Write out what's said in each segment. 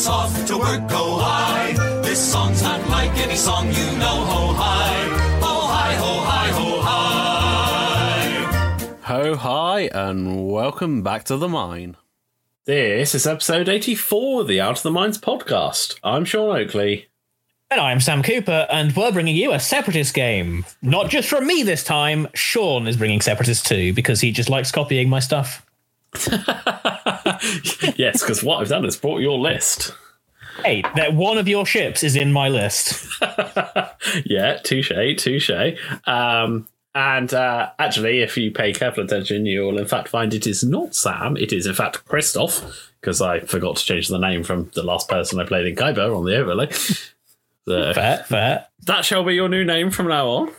It's off to work, go high. This song's not like any song you know. Ho high, ho high, ho high, ho high. Ho hi, and welcome back to the mine. This is episode 84 of the Out of the Mines podcast. I'm Sean Oakley. And I'm Sam Cooper, and we're bringing you a Separatist game. Not just from me this time, Sean is bringing Separatist too, because he just likes copying my stuff. yes, because what I've done is brought your list. Hey, that one of your ships is in my list. Yeah, touche, touche. Um, and uh, actually, if you pay careful attention, you'll in fact find it is not Sam, it is in fact Christoph, because I forgot to change the name from the last person I played in Kaiba on the overlay. So Fair, fair. that shall be your new name from now on.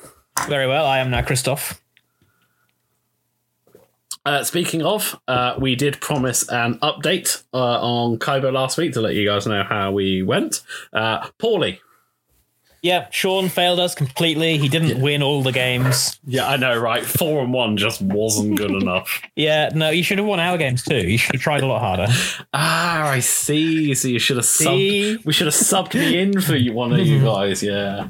Very well, I am now Christoph. Uh, speaking of, uh, we did promise an update uh, on Kaiba last week to let you guys know how we went. Uh, poorly. Yeah, Sean failed us completely. He didn't win all the games. Yeah, I know, right? Four and one just wasn't good enough. Yeah, no, you should have won our games too. You should have tried a lot harder. Ah, I see. So you should have See? subbed. We should have subbed me in for you, one of you guys. Yeah.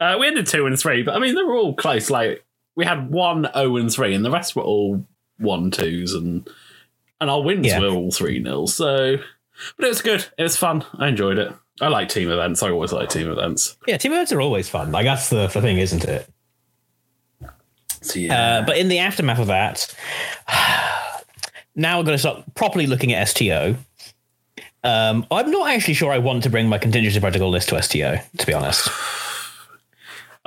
Uh, we ended two and three, but I mean they were all close. Like we had one zero and three, and the rest were all one twos, and and our wins Yeah. were all three nils. So, but it was good. It was fun. I enjoyed it. I like team events. I always like team events. Yeah, team events are always fun. Like that's the, the thing, isn't it? So yeah. Uh, but in the aftermath of that, now we're going to start properly looking at STO. Um, I'm not actually sure I want to bring my contingency protocol list to STO, to be honest.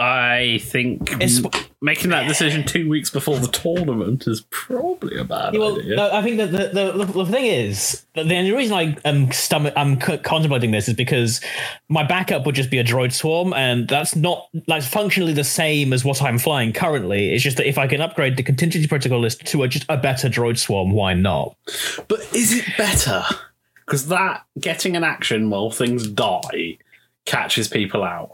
I think It's- making that decision two weeks before the tournament is probably a bad Well, idea. no, I think that the, the, the, thing is, that the only reason I am stomach, I'm contemplating this is because my backup would just be a droid swarm, and that's not like functionally the same as what I'm flying currently. It's just that if I can upgrade the contingency protocol list to a, just a better droid swarm, why not? But is it better? Because that getting an action while things die catches people out.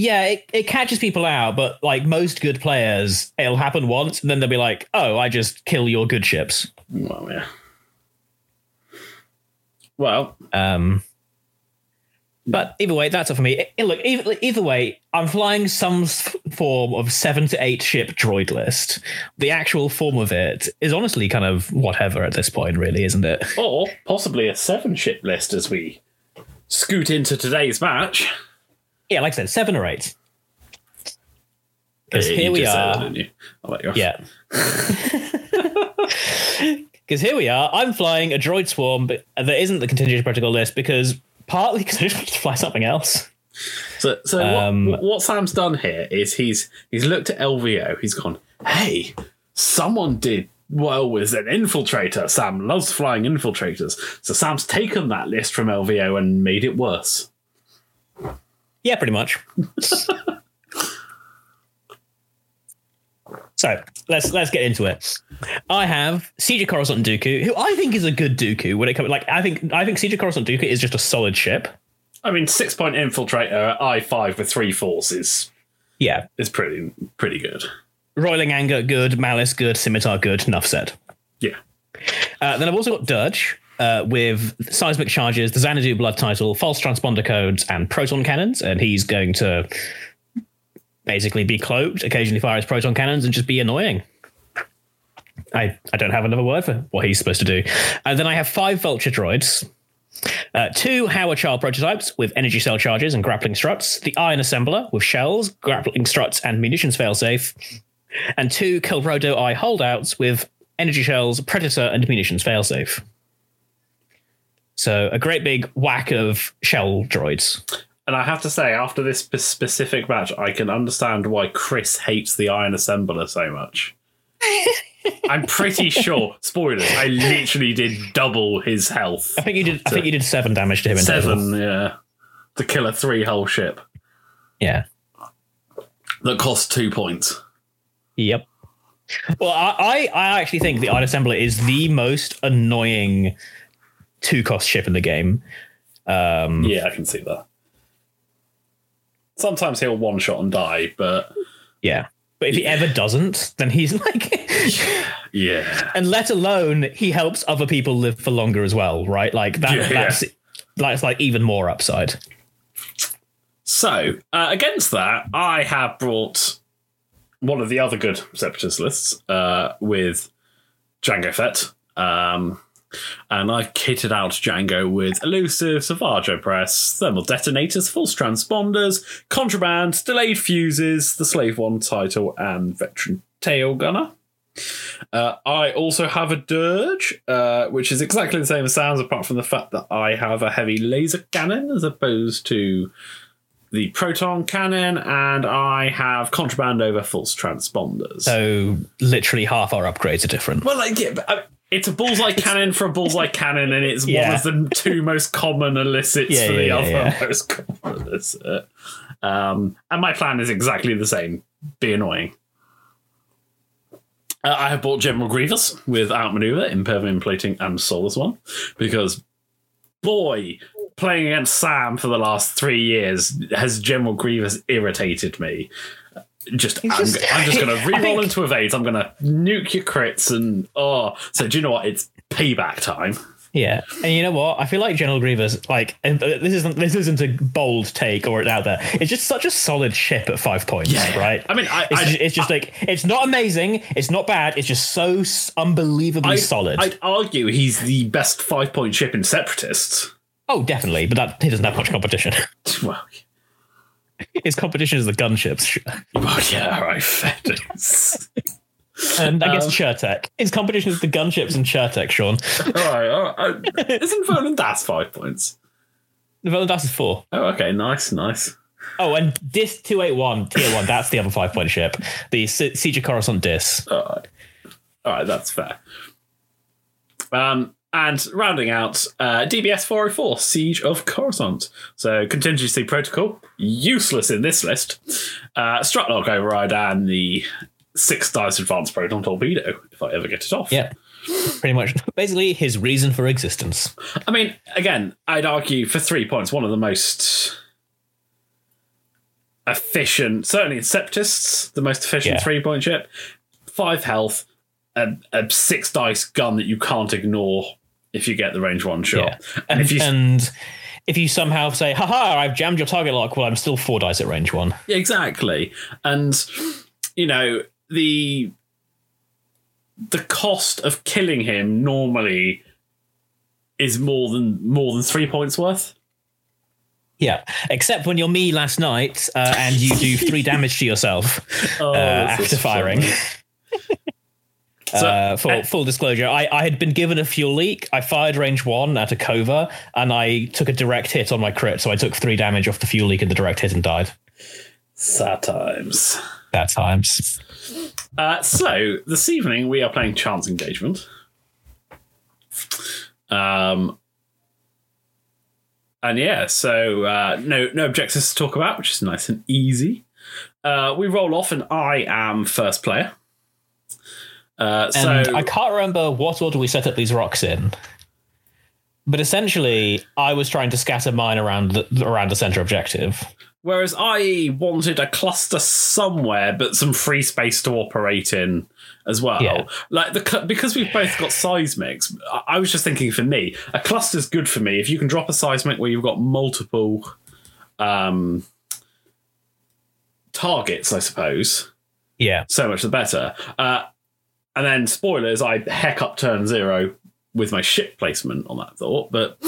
Yeah, it, it catches people out, but like most good players, it'll happen once, and then they'll be like, "Oh, I just kill your good ships." Well, yeah. Well, Um, but either way, that's it for me. Eh, look, either, either way, I'm flying some form of seven to eight ship droid list. The actual form of it is honestly kind of whatever at this point, really, isn't it? or possibly a seven ship list as we scoot into today's match. Yeah, like I said, seven or eight. Because Yeah, here we are. that, you? I'll let you off. Yeah. Because here we are. I'm flying a droid swarm, but that isn't the contingency protocol list because partly because I just want to fly something else. So, so Um, what, what Sam's done here is he's he's looked at LVO. He's gone, hey, someone did well with an infiltrator. Sam loves flying infiltrators, so Sam's taken that list from LVO and made it worse. Yeah, pretty much. so let's let's get into it. I have Siege of Coruscant Dooku, who I think is a good Dooku when it comes. Like I think I think Siege of Coruscant Dooku is just a solid ship. I mean, six point infiltrator I five with three forces Yeah, is pretty pretty good. Roiling Anger good, Malice good, Scimitar good. Enough said. Yeah. Uh, then I've also got Dirge uh, with seismic charges, the Xanadu blood title, false transponder codes, and proton cannons. And he's going to basically be cloaked, occasionally fire his proton cannons, and just be annoying. I, I don't have another word for what he's supposed to do. And then I have five vulture droids. Uh, two Haor Chall prototypes with energy cell charges and grappling struts, the Iron Assembler with shells, grappling struts, and munitions failsafe, and two Kelrodo-Ai holdouts with energy shells, predator, and munitions failsafe. So a great big whack of shell droids. And I have to say, after this specific match, I can understand why Chris hates the Iron Assembler so much. I'm pretty sure. Spoilers. I literally did double his health. I think you did. I think you did seven damage to him in total. Seven, yeah. To kill a three hull ship Yeah. that cost two points. Yep. Well, I, I, I actually think the Iron Assembler is the most annoying two cost ship in the game. Um, Yeah, I can see that. Sometimes he'll one shot and die, but yeah. But if he ever doesn't, then he's like, yeah. and let alone he helps other people live for longer as well, right? Like that. Yeah, yeah. that's like it's like even more upside. So, uh, against that, I have brought one of the other good Separatist lists uh, with Django Fett. Um, and I kitted out Django with Elusive, Savage Press, Thermal Detonators, False Transponders, Contraband, Delayed Fuses, the Slave One title, and Veteran Tail Gunner. Uh, I also have a Dirge, uh, which is exactly the same as Sam's, apart from the fact that I have a heavy laser cannon as opposed to the proton cannon, and I have contraband over false transponders. So literally half our upgrades are different. well, like, yeah, but, uh, it's a bullseye cannon for a bullseye cannon, and it's Yeah. one of the two most common elicits Yeah, for the other most common elicit. Um, and my plan is exactly the same: be annoying. Uh, I have bought General Grievous with outmaneuver, impervium plating, and Soulless One because, boy, playing against Sam for the last three years has General Grievous irritated me. Just, I'm, just- I'm just going to re-roll think- into evades. I'm going to nuke your crits, and oh, so do you know what? It's payback time. Yeah, and you know what? I feel like General Grievous, like, uh, this isn't this isn't a bold take or it out there. It's just such a solid ship at five points, Yeah. right? I mean, I- it's, I- just, it's just like it's not amazing, it's not bad, it's just so unbelievably I'd- solid. I'd argue he's the best five-point ship in Separatists. oh, definitely, but that he doesn't have much competition. Well, His competition is the gunships, well yeah, right, dues. and I guess Um, Chertek. His competition is the gunships and Chertek, Sean. all right, all right. Isn't Volan Das five points? The Volan Das is four. Oh, okay, nice, nice. Oh, and Dis two eight one tier one. That's the other five point ship. The Si- Siege of Coruscant Dis. All right, all right, that's fair. Um, and rounding out uh, DBS 404, Siege of Coruscant. So contingency protocol, useless in this list. Uh, Strutlock override and the six dice advanced proton torpedo. If I ever get it off. Yeah, pretty much. Basically, his reason for existence. I mean, again, I'd argue for three points, one of the most efficient, certainly in Separatists, the most efficient Yeah. three point ship. Five health, a, a six dice gun that you can't ignore if you get the range one shot. Yeah. And if you and if you somehow say, haha, I've jammed your target lock, well, I'm still four dice at range one. Exactly. And you know, the the cost of killing him normally is more than more than three points worth. Yeah, except when you're me last night uh, and you do three damage to yourself Oh, uh, after firing. So- uh, for full disclosure, I, I had been given a fuel leak. I fired range one at a cover, and I took a direct hit on my crit, so I took three damage off the fuel leak and the direct hit and died. Sad times. That times. Uh, so this evening we are playing Chance Engagement. Um, and yeah, so uh, no no objectives to talk about, which is nice and easy. Uh, we roll off, and I am first player. Uh, so And I can't remember what order we set up these rocks in. But essentially, I was trying to scatter mine around the, around the center objective. Whereas I wanted a cluster somewhere, but some free space to operate in as well. Yeah. Like the because we've both got seismics. I- I was just thinking for me, a cluster's good for me if you can drop a seismic where you've got multiple um, targets. I suppose Yeah. so much the better. Uh, and then spoilers, I heck up turn zero with my ship placement on that thought. But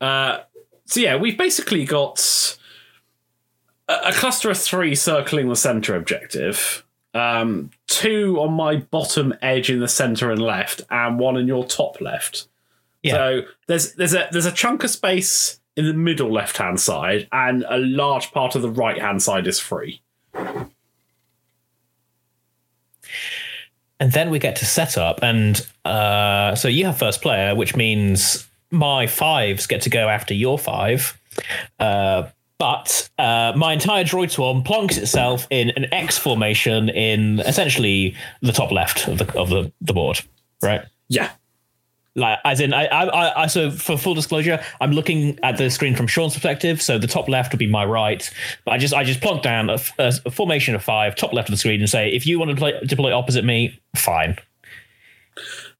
uh, so yeah, we've basically got a, a cluster of three circling the center objective. Um, two on my bottom edge in the center and left, and one in your top left. Yeah. So there's there's a there's a chunk of space in the middle left hand side, and a large part of the right hand side is free. And then we get to setup, and uh, so you have first player, which means my fives get to go after your five. Uh, but uh, my entire droid swarm plonks itself in an X formation in essentially the top left of the of the, the board, right? Yeah. Like, as in, I, I, I, so for full disclosure, I'm looking at the screen from Sean's perspective. So the top left would be my right, but I just, I just plonk down a, a, formation of five, top left of the screen, and say, if you want to play, deploy opposite me, fine.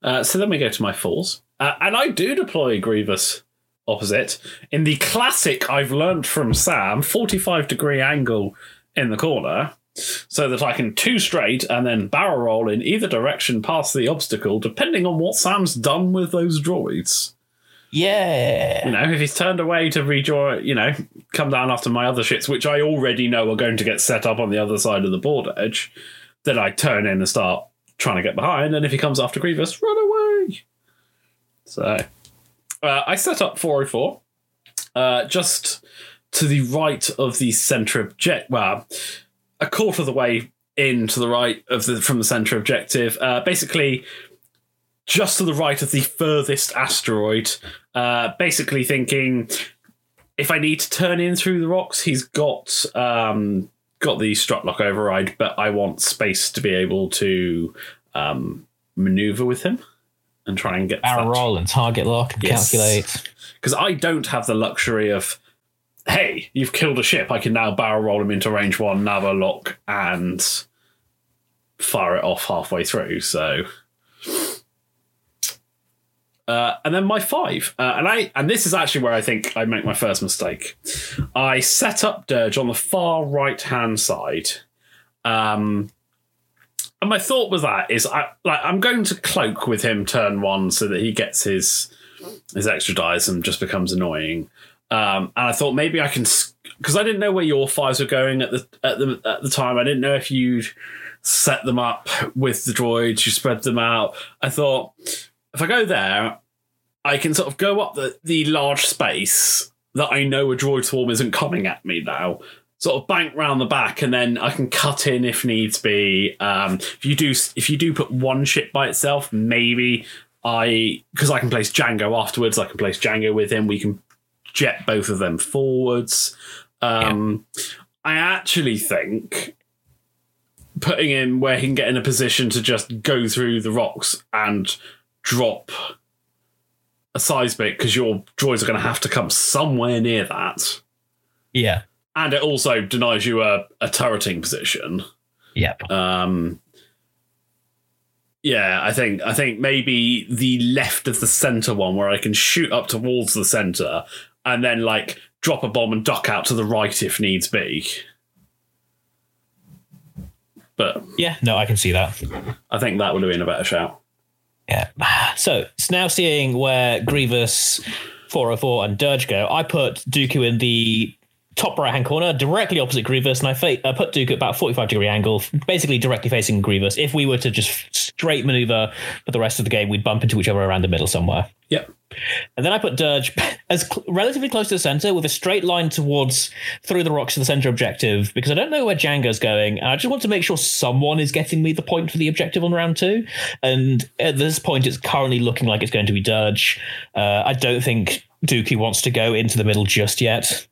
Uh, so then we go to my falls, uh, and I do deploy Grievous opposite in the classic I've learned from Sam 45 degree angle in the corner so that I can two straight and then barrel roll in either direction past the obstacle depending on what Sam's done with those droids. Yeah. You know, if he's turned away to rejoin, you know, come down after my other ships, which I already know are going to get set up on the other side of the board edge, then I turn in and start trying to get behind. And if he comes after Grievous, run away. So uh, I set up 404 uh, just to the right of the center object. Well, a quarter of the way in to the right of the from the center objective. Uh, basically, just to the right of the furthest asteroid. Uh, basically, thinking if I need to turn in through the rocks, he's got um, got the strut lock override, but I want space to be able to um, maneuver with him and try and get Barrel roll and target lock and Yes. calculate. because I don't have the luxury of, hey, you've killed a ship. I can now barrel roll him into range one, nav a lock, and fire it off halfway through. So, uh, and then my five, uh, and I and this is actually where I think I make my first mistake. I set up Dirge on the far right hand side. Um, and my thought was that is I like I'm going to cloak with him turn one so that he gets his his extra dice and just becomes annoying. Um, and I thought maybe I can because I didn't know where your fives were going at the at the at the time. I didn't know if you'd set them up with the droids, you spread them out. I thought if I go there, I can sort of go up the, the large space that I know a droid swarm isn't coming at me now. Sort of bank round the back, and then I can cut in if needs be. Um, if you do, if you do put one ship by itself, maybe I because I can place Django afterwards. I can place Django with him. We can jet both of them forwards. Um, I actually think putting him where he can get in a position to just go through the rocks and drop a seismic because your droids are going to have to come somewhere near that. Yeah. And it also denies you a, a turreting position. Yep. Um, yeah, I think I think maybe the left of the center one where I can shoot up towards the center and then like drop a bomb and duck out to the right if needs be. But yeah. No, I can see that. I think that would have been a better shout. Yeah. So it's now seeing where Grievous, 404, and Dirge go. I put Dooku in the top right hand corner, directly opposite Grievous, and I fa- put Duke at about 45 degree angle, basically directly facing Grievous. If we were to just straight maneuver for the rest of the game, we'd bump into each other around the middle somewhere. Yep. And then I put Dirge as cl- relatively close to the center with a straight line towards through the rocks to the center objective because I don't know where Django's going. And I just want to make sure someone is getting me the point for the objective on round two. And at this point, it's currently looking like it's going to be Dirge. Uh, I don't think Dookie wants to go into the middle just yet.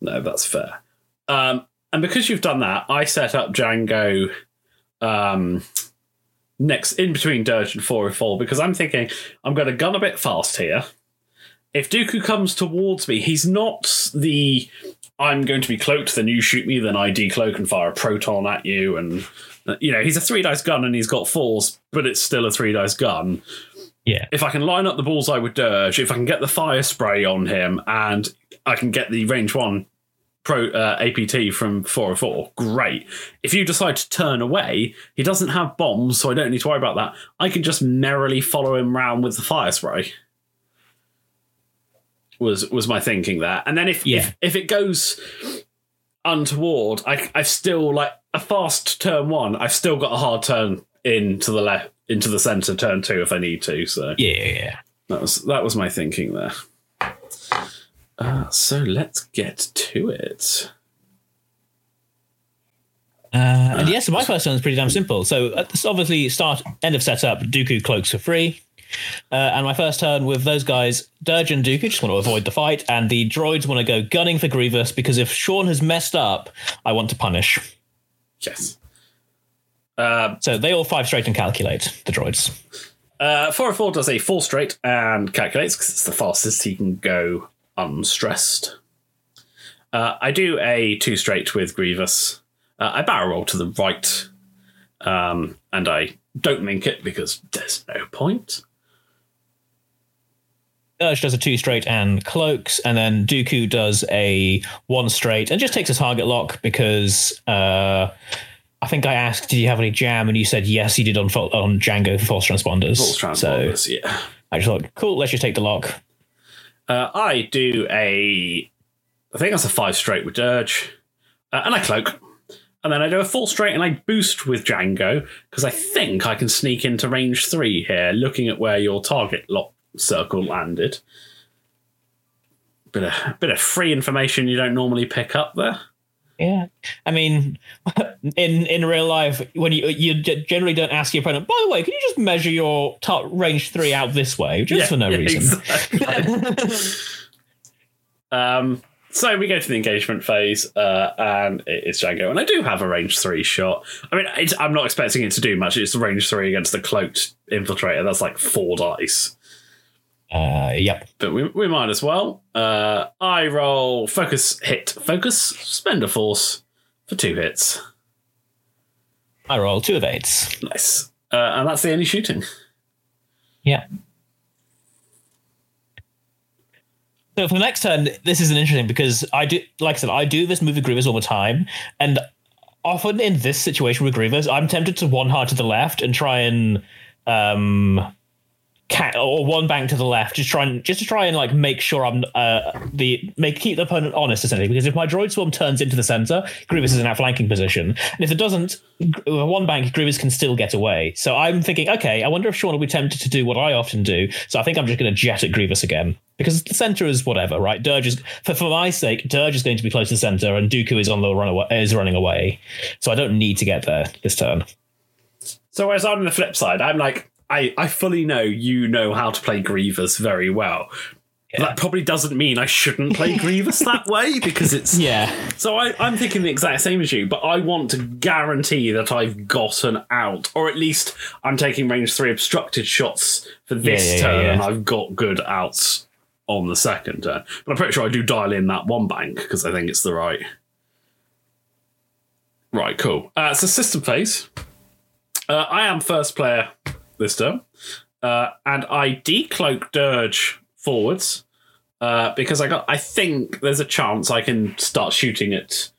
No, that's fair. Um, and because you've done that, I set up Django um, next in between Dirge and 404 because I'm thinking I'm going to gun a bit fast here. If Dooku comes towards me, he's not the I'm going to be cloaked, then you shoot me, then I decloak and fire a proton at you. And, uh, you know, he's a three dice gun and he's got fours, but it's still a three dice gun Yeah. if I can line up the bullseye with Dirge, if I can get the fire spray on him, and I can get the range one pro uh, APT from 404, great. If you decide to turn away, he doesn't have bombs, so I don't need to worry about that. I can just merrily follow him round with the fire spray. Was was my thinking there, and then if Yeah. if, if it goes untoward, I I've still like a fast turn one. I've still got a hard turn into the left into the center turn two if I need to. So yeah, yeah. that was that was my thinking there. Uh, so let's get to it. Uh, and yes, my first turn is pretty damn simple. So at this obviously start end of setup, Dooku cloaks for free. Uh, and my first turn with those guys, Dirge and Dooku just want to avoid the fight, and the droids want to go gunning for Grievous because if Sean has messed up, I want to punish. Yes. Uh, So they all five straight and calculate the droids. uh, 404 does a full straight and calculates because it's the fastest he can go unstressed. Uh, I do a two straight with Grievous. Uh, I barrel roll to the right, um, and I don't link it because there's no point. Dirge does a two straight and cloaks, and then Dooku does a one straight and just takes a target lock because uh, I think I asked, "Did you have any jam?" and you said yes, he did on on Django for false transponders. False transponders, yeah. I just thought, cool, let's just take the lock. Uh, I do a, I think that's a five straight with Dirge, uh, and I cloak. And then I do a full straight and I boost with Django because I think I can sneak into range three here, looking at where your target lock circle landed. Bit of, bit of free information you don't normally pick up there. Yeah, I mean, in in real life, when you you generally don't ask your opponent, by the way, can you just measure your top range three out this way, just for no yeah, reason? exactly. um, so we go to the engagement phase, uh, and it's Django, and I do have a range three shot. I mean, it's, I'm not expecting it to do much. It's the range three against the cloaked infiltrator. That's like four dice, Uh, yep. but we, we might as well. Uh, I roll focus hit focus spend a force for two hits. I roll two of eights. Nice, uh, and that's the only shooting. Yeah. So for the next turn, this is an interesting because I do, like I said, I do this move with Grievous all the time, and often in this situation with Grievous, I'm tempted to one hard to the left and try and um, cat or one bank to the left, just try and just to try and like make sure I'm uh the make keep the opponent honest essentially. Because if my droid swarm turns into the center, Grievous is in outflanking position, and if it doesn't, one bank Grievous can still get away. So I'm thinking, okay, I wonder if Sean will be tempted to do what I often do. So I think I'm just going to jet at Grievous again because the center is whatever, right? Dirge is for for my sake, Dirge is going to be close to the center, and Dooku is on the run away, is running away. So I don't need to get there this turn. So whereas on the flip side, I'm like, I, I fully know you know how to play Grievous very well. That probably doesn't mean I shouldn't play Grievous that way because it's Yeah. So I, I'm thinking the exact same as you, but I want to guarantee that I've gotten out, or at least I'm taking range three obstructed shots for this Yeah, yeah, yeah, turn, yeah. and I've got good outs on the second turn. But I'm pretty sure I do dial in that one bank because I think it's the right. Right, cool. Uh, so system phase. Uh, I am first player this turn, uh, and I decloak Dirge forwards uh, because I got. I think there's a chance I can start shooting at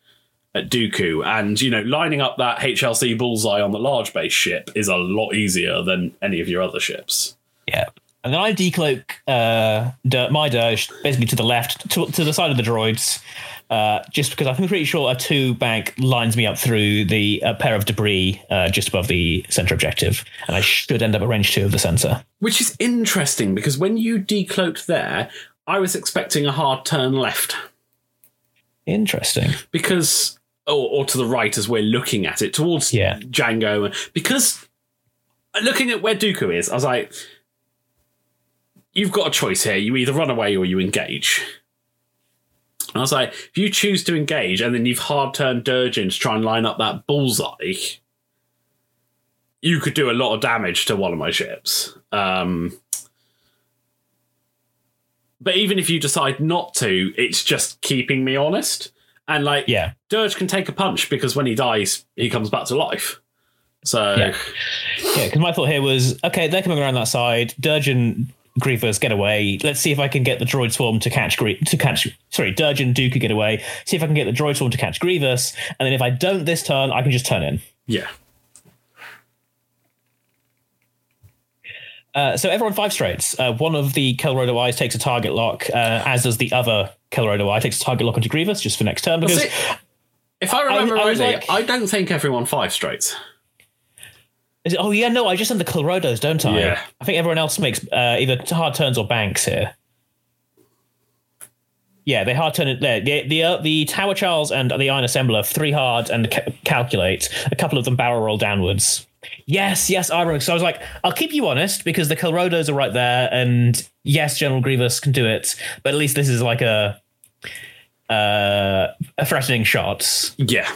at Dooku, and you know, lining up that HLC bullseye on the large base ship is a lot easier than any of your other ships. Yeah. And then I decloak uh, my Dirge basically to the left, to, to the side of the droids, uh, just because I'm pretty sure a two bank lines me up through the uh, pair of debris uh, just above the center objective. And I should end up at range two of the center. Which is interesting because when you decloaked there, I was expecting a hard turn left Interesting. because, or, or to the right as we're looking at it towards Yeah. Django, because looking at where Dooku is, I was like, you've got a choice here. You either run away or you engage. And I was like, if you choose to engage and then you've hard turned Durgin to try and line up that bullseye, you could do a lot of damage to one of my ships. Um, but even if you decide not to, it's just keeping me honest. And like, Yeah. Dirge can take a punch because when he dies, he comes back to life. So, Yeah. Yeah, because my thought here was okay, they're coming around that side. Dirge and Grievous get away. Let's see if I can get the droid swarm to catch Grie- to catch. Sorry, Dirge and Dooku get away. See if I can get the droid swarm to catch Grievous, and then if I don't this turn, I can just turn in. yeah. Uh, so everyone five straights. Uh, one of the Kelrodo-Ais takes a target lock, uh, as does the other Kelrodo-Ai takes a target lock onto Grievous just for next turn. Because See, if I remember I rightly, like- I don't think everyone five straights. Is it, oh yeah, no, I just send the Kelrodos, don't I? Yeah. I think everyone else makes uh, either hard turns or banks here. Yeah, they hard turn it there. The the, uh, the Haor Challs and the Iron Assembler three hard and ca- calculate. A couple of them barrel roll downwards. Yes, yes, Iron. So I was like, I'll keep you honest because the Kelrodos are right there, and yes, General Grievous can do it, but at least this is like a uh, a threatening shot. Yeah.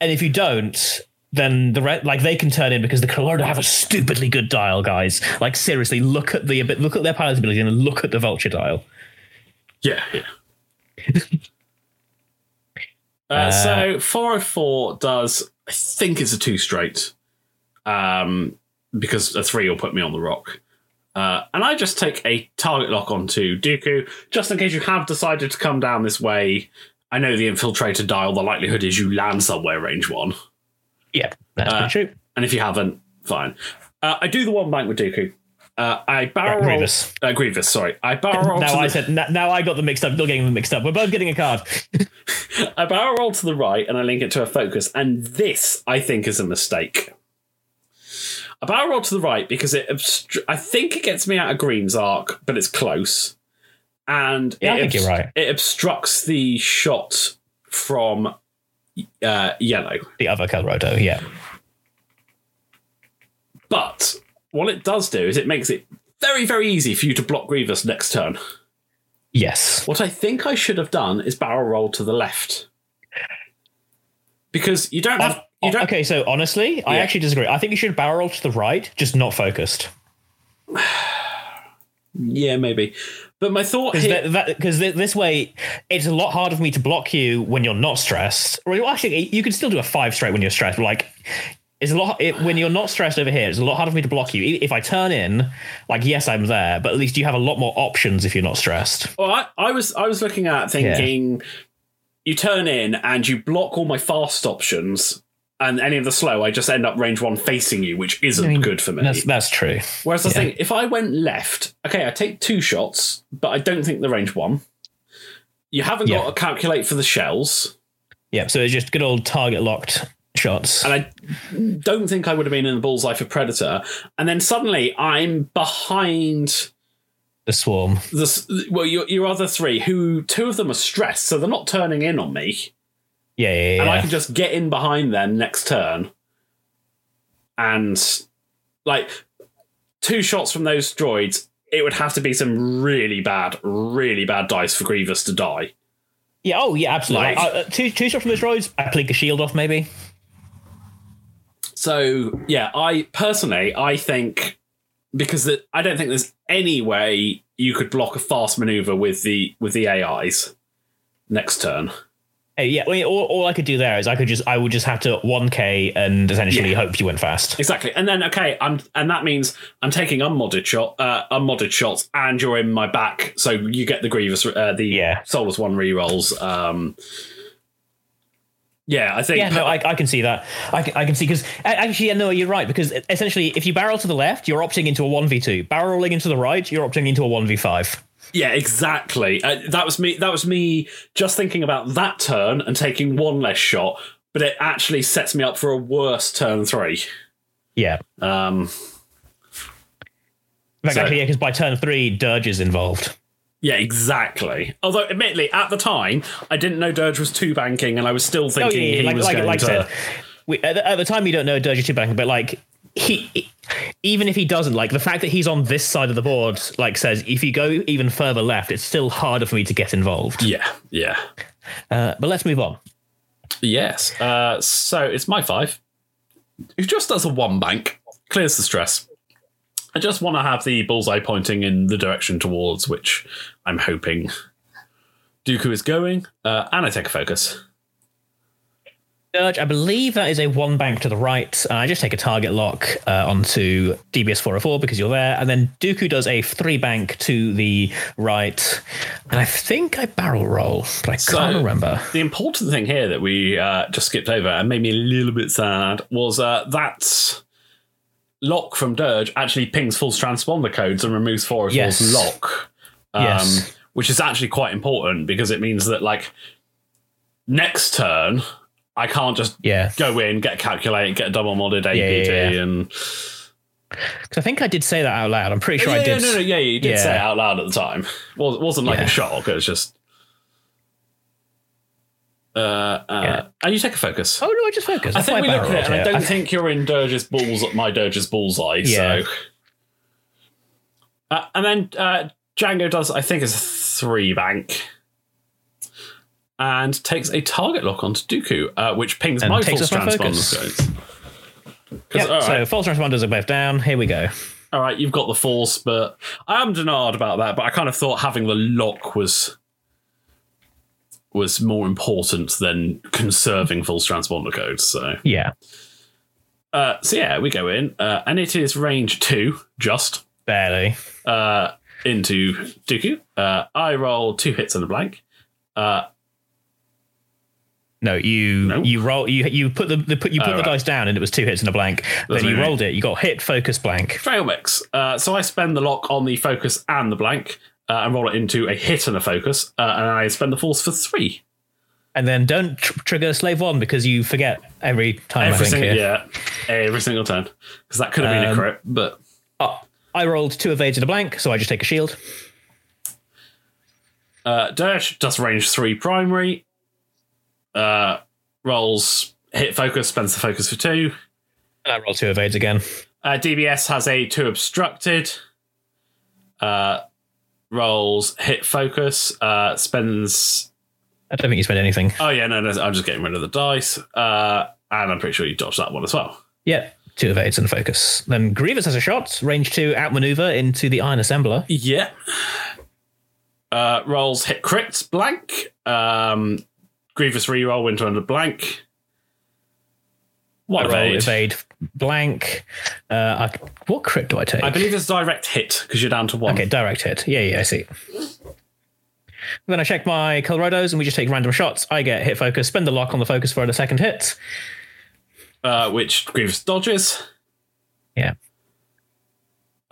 And if you don't, then the re- like they can turn in because the Kelrodo have a stupidly good dial, guys. Like seriously, look at the look at their pilot ability and look at the Vulture dial. Yeah, yeah. uh, so 404 does, I think it's a two straight, um, because a three will put me on the rock. Uh, and I just take a target lock onto Dooku, just in case you have decided to come down this way. I know the infiltrator dial, the likelihood is you land somewhere range one. Yeah, that's Uh, pretty true. And if you haven't, fine. Uh, I do the one bank with Dooku. Uh, I barrel Yeah, roll. Grievous. Uh, Grievous, sorry. I barrel roll. Now to I the- said. Now, now I got them mixed up. You're getting them mixed up. We're both getting a card. I barrel roll to the right and I link it to a focus, and this I think is a mistake. I barrel roll to the right because it obstru- I think it gets me out of Green's arc, but it's close, and Yeah, I it think you're right. It obstructs the shot from uh, yellow, The other Kelrodo, Yeah. but what it does do is it makes it very very easy for you to block Grievous next turn. Yes. What I think I should have done is barrel roll to the left. Because you don't have you don't okay, so honestly, I actually disagree. I think you should barrel roll to the right, just not focused. Yeah, maybe. But my thought Because this way, it's a lot harder for me to block you when you're not stressed. Or well, actually, you can still do a five straight when you're stressed. But like, it's a lot it, when you're not stressed over here. It's a lot harder for me to block you. If I turn in, like, yes, I'm there, but at least you have a lot more options if you're not stressed. well, I, I was I was looking at thinking you turn in and you block all my fast options and any of the slow, I just end up range one facing you, which isn't good for me. That's that's true. Whereas I yeah. think if I went left, okay, I take two shots, but I don't think the range one. You haven't Yeah. got to calculate for the shells. Yeah. So it's just good old target locked shots. and I don't think I would have been in the bullseye for Predator. And then suddenly I'm behind the swarm. the well, your, your other three, who two of them are stressed, so they're not turning in on me, Yeah, yeah, yeah. and I can just get in behind them next turn, and like two shots from those droids. It would have to be some really bad, really bad dice for Grievous to die. Yeah, oh yeah, absolutely. Like- Uh, uh, two two shots from those droids. I blink a shield off, maybe. So yeah, I personally I think because the, I don't think there's any way you could block a fast maneuver with the with the AIs next turn. Yeah, all, all I could do there is I could just I would just have to one k and essentially Yeah. hope you went fast. Exactly, and then okay, I'm and that means I'm taking unmodded shot, uh, unmodded shots, and you're in my back, so you get the Grievous, uh, the Yeah. Soulless One rerolls. Um, yeah, I think. Yeah, no, I, I can see that. I can, I can see because actually, yeah, no, you're right. Because essentially, if you barrel to the left, you're opting into a one v two. Barrel rolling into the right, you're opting into a one v five. Yeah, exactly. Uh, that was me. That was me just thinking about that turn and taking one less shot, but it actually sets me up for a worse turn three. Yeah, Um, fact, So- yeah, because by turn three, Dirge is involved. yeah, exactly. Although, admittedly, at the time, I didn't know Dirge was two banking, and I was still Oh thinking yeah, yeah, he like was like, going like to. Said, we, at, the, at the time you don't know Dirge is two banking, but like he. Even if he doesn't, like the fact that he's on this side of the board, like says, if you go even further left, it's still harder for me to get involved. yeah, yeah, Uh, but let's move on. yes. Uh, so it's my five. Who just does a one bank, clears the stress. I just want to have the bullseye pointing in the direction towards which I'm hoping Dooku is going, uh, and I take a focus. Dirge, I believe that is a one bank to the right. And I just take a target lock uh, onto DBS 404 because you're there. And then Dooku does a three bank to the right. And I think I barrel roll, but I can't remember. The important thing here that we uh, just skipped over and made me a little bit sad was uh, that lock from Dirge actually pings false transponder codes and removes four as Yes. lock. Um, Yes. Which is actually quite important because it means that, like, next turn, I can't just Yeah. go in, get calculate, get a double modded APT, yeah, yeah. and. 'Cause I think I did say that out loud. I'm pretty sure I did. yeah, no, no, yeah, you did say it out loud at the time. Well, it wasn't like a shock, it was just. Uh, uh. And you take a focus. Oh, no, I just focused. I That's think we look at it, and I don't yeah. think you're in Dirge's balls, my Dirge's bullseye. Yeah. So, uh, and then uh, Django does, I think, is a three bank, and takes a target lock onto Dooku, uh, which pings And my false transponder focus. codes. 'Cause, Yep, all So right, false transponders are both down. Here we go. all right, you've got the force, but I am denied about that. But I kind of thought having the lock was was more important than conserving false transponder codes. So. Yeah. Uh, so yeah, we go in, uh, and it is range two, just Barely. uh, into Dooku. Uh, I roll two hits and a blank. No, you No? you roll you you put the, the put you put Oh, the right. dice down and it was two hits and a blank. That's then you rolled it. You got hit, focus, blank. fail mix. Uh, so I spend the lock on the focus and the blank uh, and roll it into a hit and a focus. Uh, and I spend the force for three. And then don't tr- trigger slave one because you forget every time. Every I think. single, yeah, every single turn. Because that could have been a Um, crit, but Oh, I rolled two evades and a blank, so I just take a shield. Uh, Dirge does range three primary. Uh, rolls hit focus, spends the focus for two. And I roll two evades again. Uh, DBS has a two obstructed. Uh, rolls hit focus, uh, spends. I don't think you spend anything. Oh, yeah, no, no, I'm just getting rid of the dice. Uh, and I'm pretty sure you dodged that one as well. Yeah, two evades and focus. Then Grievous has a shot, range two, outmaneuver into the Iron Assembler. Yeah. Uh, rolls hit crits blank. Um, Grievous reroll winter under blank. What I roll evade? evade blank. Uh, I, what crit do I take? I believe it's direct hit because you're down to one. Okay, direct hit. Yeah, yeah, I see. Then I check my Kelrodos and we just take random shots. I get hit focus, spend the lock on the focus for the second hit. Uh, which Grievous dodges. Yeah.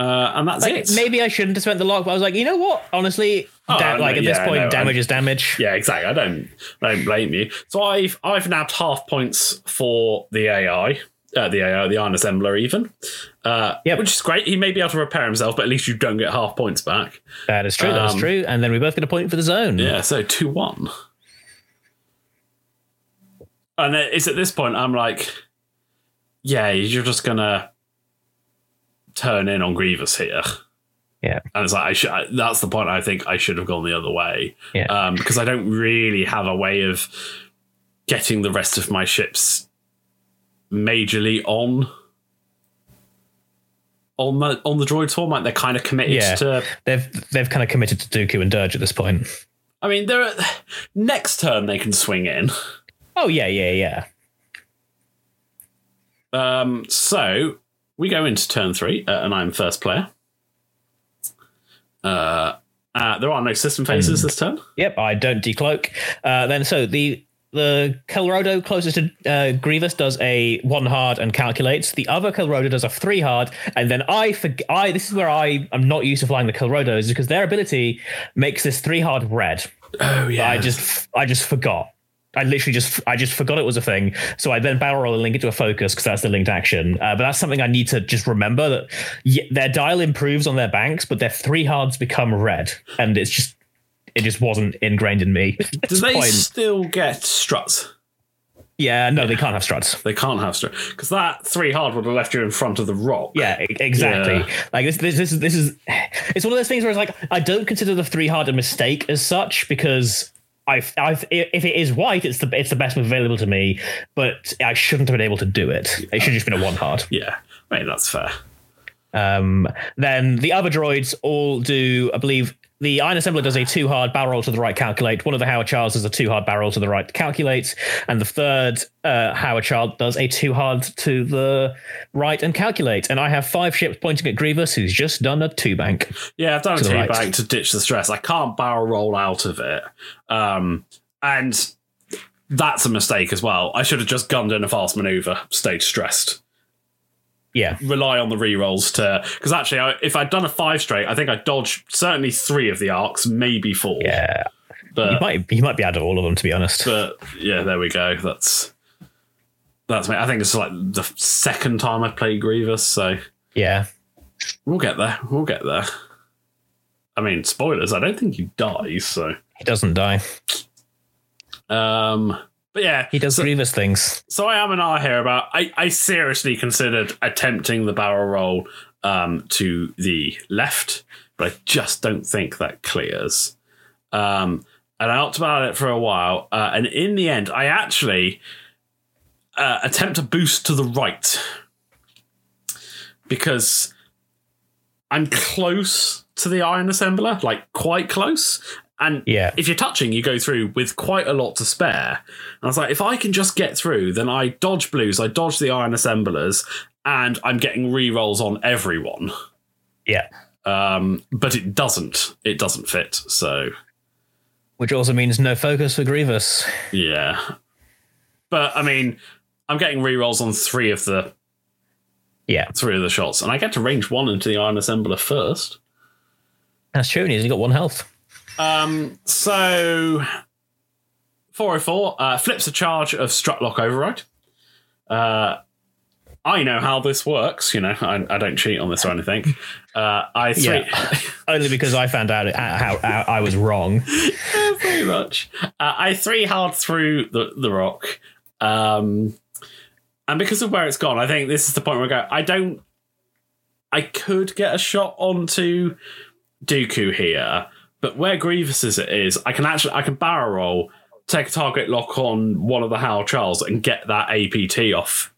Uh, and that's Like, it. maybe I shouldn't have spent the lock, but I was like, you know what? Honestly, Oh, da- like at this yeah, point, no, damage I'm- is damage. Yeah, exactly. I don't I don't blame you. So I've I've nabbed half points for the AI. Uh, the AI, the Iron Assembler, even. Uh, Yep. Which is great. He may be able to repair himself, but at least you don't get half points back. That is true. That's Um, true. And then we both get a point for the zone. Yeah, so 2 1. And it's at this point I'm like, yeah, you're just going to turn in on Grievous here. Yeah. And it's like, I should, that's the point I think I should have gone the other way. Yeah. Um, because I don't really have a way of getting the rest of my ships majorly on. On the on the droid swarm, like they're kind of committed Yeah. to They've they've kind of committed to Dooku and Dirge at this point. I mean, they're next turn they can swing in. Oh yeah, yeah, yeah. Um, so we go into turn three, uh, and I'm first player. Uh, uh, there are no system phases this turn. Yep, I don't decloak. Uh, then so the the Kelrodo closest to uh, Grievous does a one hard and calculates. The other Kelrodo does a three hard, and then I forg I this is where I am not used to flying the Kelrodos because their ability makes this three hard red. Oh yeah, I just I just forgot. I literally just I just forgot it was a thing. So I then barrel roll and link it to a focus because that's the linked action. Uh, but that's something I need to just remember that yeah, their dial improves on their banks, but their three hards become red, and it's just it just wasn't ingrained in me. do they point. still get struts? Yeah, no, they can't have struts. They can't have struts because that three hard would have left you in front of the rock. Yeah, exactly. Yeah. Like this, this, this is this is it's one of those things where it's like I don't consider the three hard a mistake as such because I've, I've if it is white, it's the it's the best move available to me, but I shouldn't have been able to do it. It should have just been a one hard. yeah. Mean that's fair. Um, then the other droids all do, I believe, the Iron Assembler does a two hard barrel roll to the right, calculate. One of the Haor Challs does a two hard barrel to the right, calculate, and the third uh, Haor Chall does a two hard to the right and calculate. And I have five ships pointing at Grievous, who's just done a two bank. Yeah, I've done a two right. bag to ditch the stress. I can't barrel roll out of it. Um, and that's a mistake as well. I should have just gunned in a fast maneuver, stayed stressed. Yeah, Rely on the rerolls to. Because actually, I, if I'd done a five straight, I think I dodged certainly three of the arcs, maybe four. yeah. but You might you might be out of all of them, to be honest. but yeah, there we go. That's. That's me. I think it's like the second time I've played Grievous, so Yeah, we'll get there. We'll get there. I mean, spoilers. I don't think he dies, so. he doesn't die. Um, but yeah, He does Grievous things. so I am an R here about. I, I seriously considered attempting the barrel roll um, to the left, but I just don't think that clears. Um, and I talked about it for a while, uh, and in the end, I actually uh, attempt a boost to the right because I'm close to the iron assembler, like quite close. And Yeah. if you're touching, you go through with quite a lot to spare. And I was like, if I can just get through, then I dodge blues, I dodge the iron assemblers, and I'm getting re rolls on everyone. Yeah. um, but it doesn't. It doesn't fit. So Which also means no focus for Grievous. yeah, but I mean, I'm getting rerolls on three of the Yeah, three of the shots, and I get to range one into the Iron Assembler first. that's true. and He's only got one health. Um, so 404 uh, flips a charge of Strutlock Override. Uh, I know how this works. You know, I, I don't cheat on this or anything. Uh, I three, Yeah. Only because I found out how, how I was wrong. pretty much. Uh, I three hard through the the rock, um, and because of where it's gone, I think this is the point where I go. I don't. I could get a shot onto Dooku here, but where Grievous is, it is, I can actually I can barrel roll, take a target lock on one of the Haor Challs, and get that APT off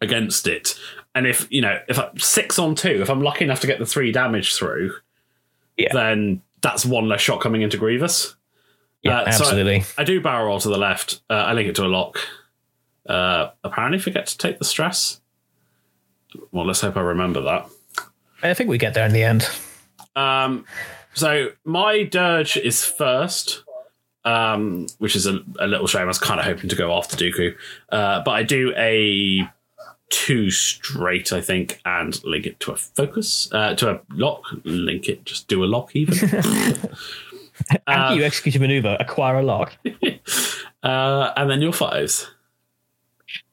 against it. And if you know, if I, six on two, if I'm lucky enough to get the three damage through, Yeah. then that's one less shot coming into Grievous. Yeah, Uh, so absolutely. I do barrel roll to the left. Uh, I link it to a lock. Uh, apparently, forget to take the stress. Well, let's hope I remember that. I think we get there in the end. Um, so my dirge is first, um, which is a, a little shame. I was kind of hoping to go after Dooku, uh, but I do a two straight, I think, and link it to a focus, uh, to a lock. Link it, just do a lock even. After you execute a maneuver, acquire a lock. uh, and then your fives.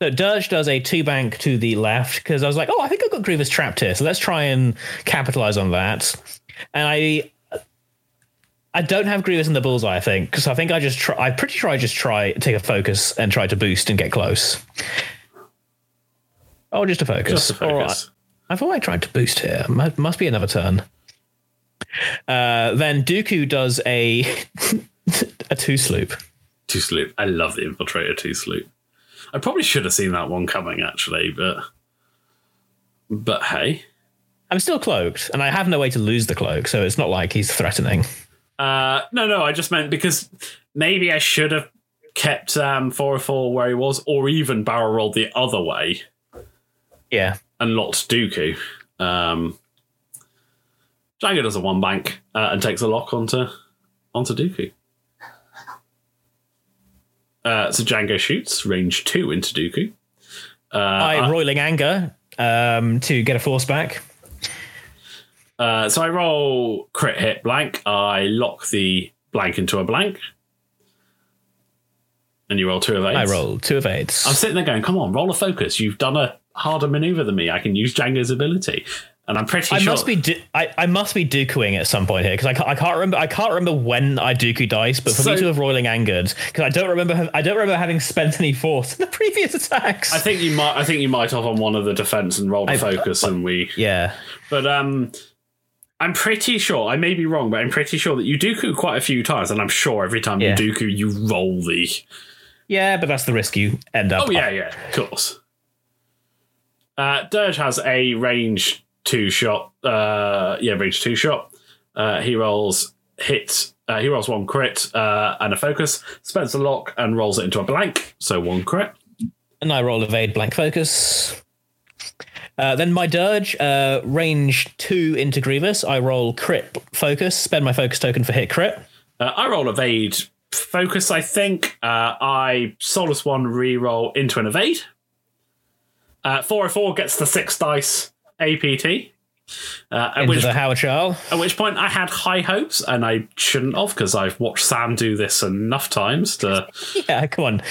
So Dirge does a two bank to the left because I was like, oh, I think I've got Grievous trapped here. So let's try and capitalize on that. And I I don't have Grievous in the bullseye, I think, because I think I just try I'm pretty sure I just try take a focus and try to boost and get close. Oh, just a focus. Just a All right. I thought I tried to boost here. Must, must be another turn. Uh, then Dooku does a a two sloop. Two sloop. I love the infiltrator two sloop. I probably should have seen that one coming actually, but but hey. I'm still cloaked, and I have no way to lose the cloak, so it's not like he's threatening. Uh no no, I just meant because maybe I should have kept um 404 where he was, or even barrel rolled the other way Yeah. and locked Dooku. Um Django does a one bank uh, and takes a lock onto onto Dooku. Uh, so Django shoots range two into Dooku. Uh, I roiling anger um, to get a force back. Uh, so I roll crit hit blank. I lock the blank into a blank. And you roll two of eight. I roll two of eights. I'm sitting there going, come on, roll a focus. You've done a harder maneuver than me. I can use Django's ability. And I'm pretty I sure. must be du- I, I must be Dookuing at some point here because I, ca- I can't remember I can't remember when I Dooku dice, but for me So- to have roiling angered because I don't remember ha- I don't remember having spent any force in the previous attacks. I think you might. I think you might have on one of the defense and rolled a focus, and we. yeah, But um, I'm pretty sure. I may be wrong, but I'm pretty sure that you Dooku quite a few times, and I'm sure every time Yeah. you Dooku, you roll the. yeah, but that's the risk you end up. Oh yeah, yeah, of course. Uh, Dirge has a range two shot. Uh, yeah, range two shot. Uh, he rolls hit. Uh, he rolls one crit uh, and a focus. Spends a lock and rolls it into a blank. So one crit. and I roll evade blank focus. Uh, then my dirge, uh, range two into Grievous. I roll crit focus, spend my focus token for hit crit. Uh, I roll evade focus. I think uh, I Soulless One re-roll into an evade. Uh, 404 gets the six dice APT. Uh, at Into which the Haor Chall. At which point I had high hopes, and I shouldn't have because I've watched Sam do this enough times to. Yeah, come on.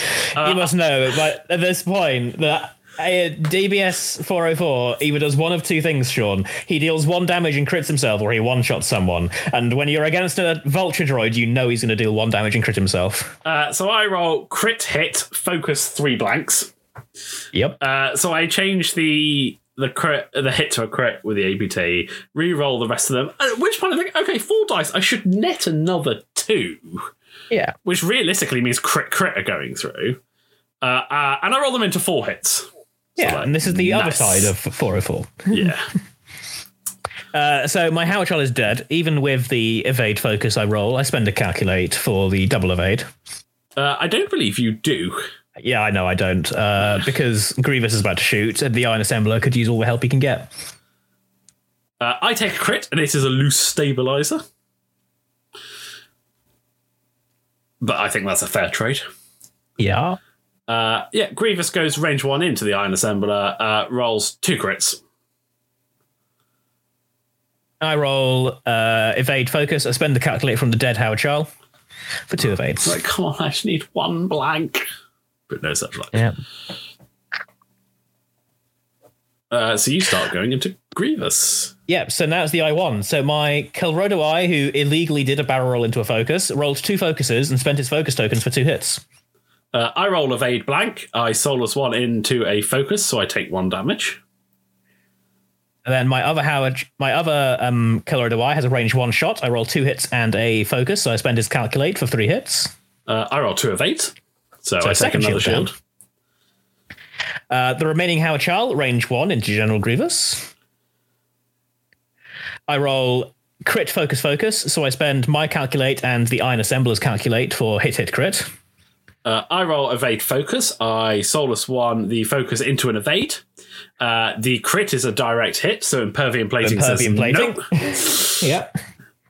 you must know, but at this point, that uh, DBS 404 either does one of two things, Sean. He deals one damage and crits himself, or he one shots someone. And when you're against a vulture droid, you know he's going to deal one damage and crit himself. Uh, so I roll crit hit, focus three blanks. Yep. Uh, so I change the the crit, the hit to a crit with the APT, re-roll the rest of them. At which point I think, okay, four dice. I should net another two, yeah. which realistically means crit crit are going through. Uh, uh, and I roll them into four hits. Yeah. like, and this is the other side of 404. Yeah. Uh, so my Haor Chall is dead. Even with the evade focus I roll, I spend a calculate for the double evade. uh, I don't believe you do. Yeah, I know I don't, uh, because Grievous is about to shoot, and the Iron Assembler could use all the help he can get. Uh, I take a crit, and it is a loose stabilizer. But I think that's a fair trade. Yeah. Uh, yeah, Grievous goes range one into the Iron Assembler, uh, rolls two crits. I roll uh, evade focus. I spend the calculate from the dead Haor Challs for two evades. Like, come on, I just need one blank. But no such luck. Yeah. Uh, so you start going into Grievous. Yep, so now it's the I1. So my Kelrodo-Ai, who illegally did a barrel roll into a focus, rolled two focuses and spent his focus tokens for two hits. Uh, I roll evade blank. I Soulless One into a focus, so I take one damage. And then my other Haor, my other um, Kelrodo-Ai has a range one shot. I roll two hits and a focus, so I spend his calculate for three hits. Uh, I roll two of eight, so, I take second another shield shield. Uh, the remaining Haor Challs, range one into General Grievous. I roll crit focus focus, so I spend my calculate and the Iron Assembler's calculate for hit hit crit. Uh, I roll evade focus. I Soulless One the focus into an evade. Uh, the crit is a direct hit, so impervium plating says plating. no. Yep.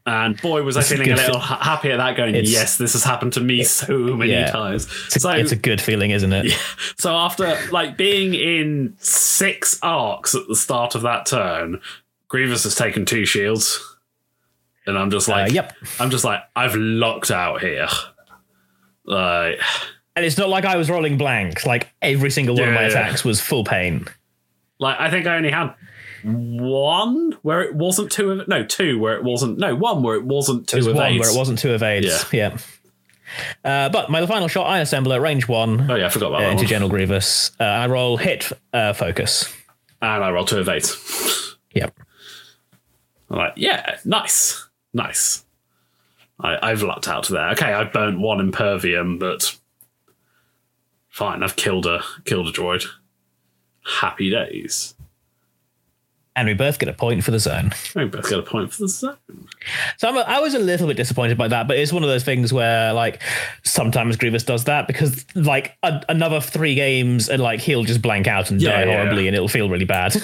And boy, was I a feeling a little fi- happy at that. Going, It's- yes, this has happened to me so many yeah. times. It's, so, a, it's a good feeling, isn't it? Yeah, so after like being in six arcs at the start of that turn, Grievous has taken two shields, and I'm just like, Uh, yep. I'm just like, I've locked out here. Like, And it's not like I was rolling blank. Like every single one of my Yeah, yeah. attacks was full pain. like I think I only had one where it wasn't two of no two where it wasn't no one where it wasn't two There's of one where it wasn't two of evades. Yeah. Uh, but my final shot, I assemble at range one Oh yeah, I forgot about uh, that into one. General Grievous. Uh, I roll hit uh, focus. and I roll two of eight. Yep. I'm like, yeah, nice, nice. I, I've lucked out there. Okay, I burnt one impervium, but fine. I've killed a killed a droid. Happy days. And we both get a point for the zone. We both get a point for the zone. So I'm a, I was a little bit disappointed by that, but it's one of those things where like sometimes Grievous does that because like a, another three games and like he'll just blank out and Yeah, die yeah, horribly yeah. and it'll feel really bad.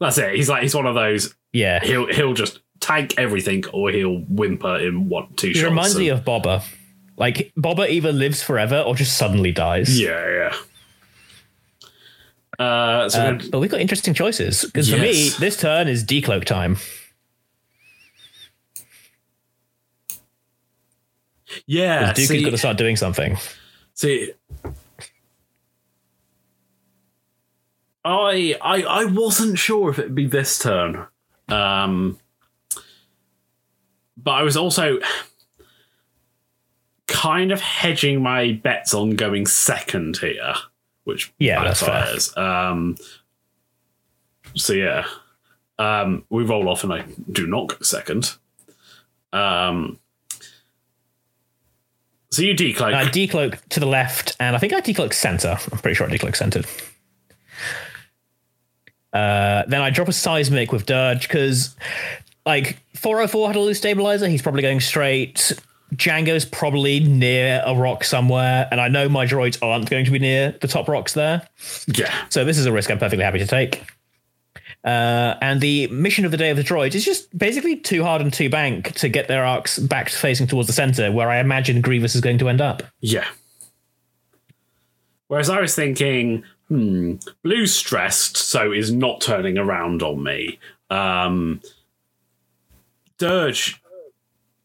That's it. He's like he's one of those. yeah. He'll he'll just tank everything, or he'll whimper in one two He shots. reminds and- me of Bobber. Like Bobber either lives forever or just suddenly dies. Yeah, yeah. Uh, so Uh, but we've got interesting choices because for me, this turn is decloak time. yeah, Duke has got to start doing something. See, I I I wasn't sure if it'd be this turn, um, but I was also kind of hedging my bets on going second here, which Yeah, that's fair. Um, so yeah, um, we roll off and I do not go second. Um, so you decloak. I decloak to the left, and I think I decloak center. I'm pretty sure I decloak centered. Uh, then I drop a seismic with Dirge because, like, 404 had a loose stabilizer. He's probably going straight. Django's probably near a rock somewhere, and I know my droids aren't going to be near the top rocks there. yeah. So this is a risk I'm perfectly happy to take. Uh, and the mission of the day of the droids is just basically too hard and too bank to get their arcs back facing towards the center, where I imagine Grievous is going to end up. Yeah. Whereas I was thinking, hmm, Blue's stressed, so is not turning around on me. Um, Dirge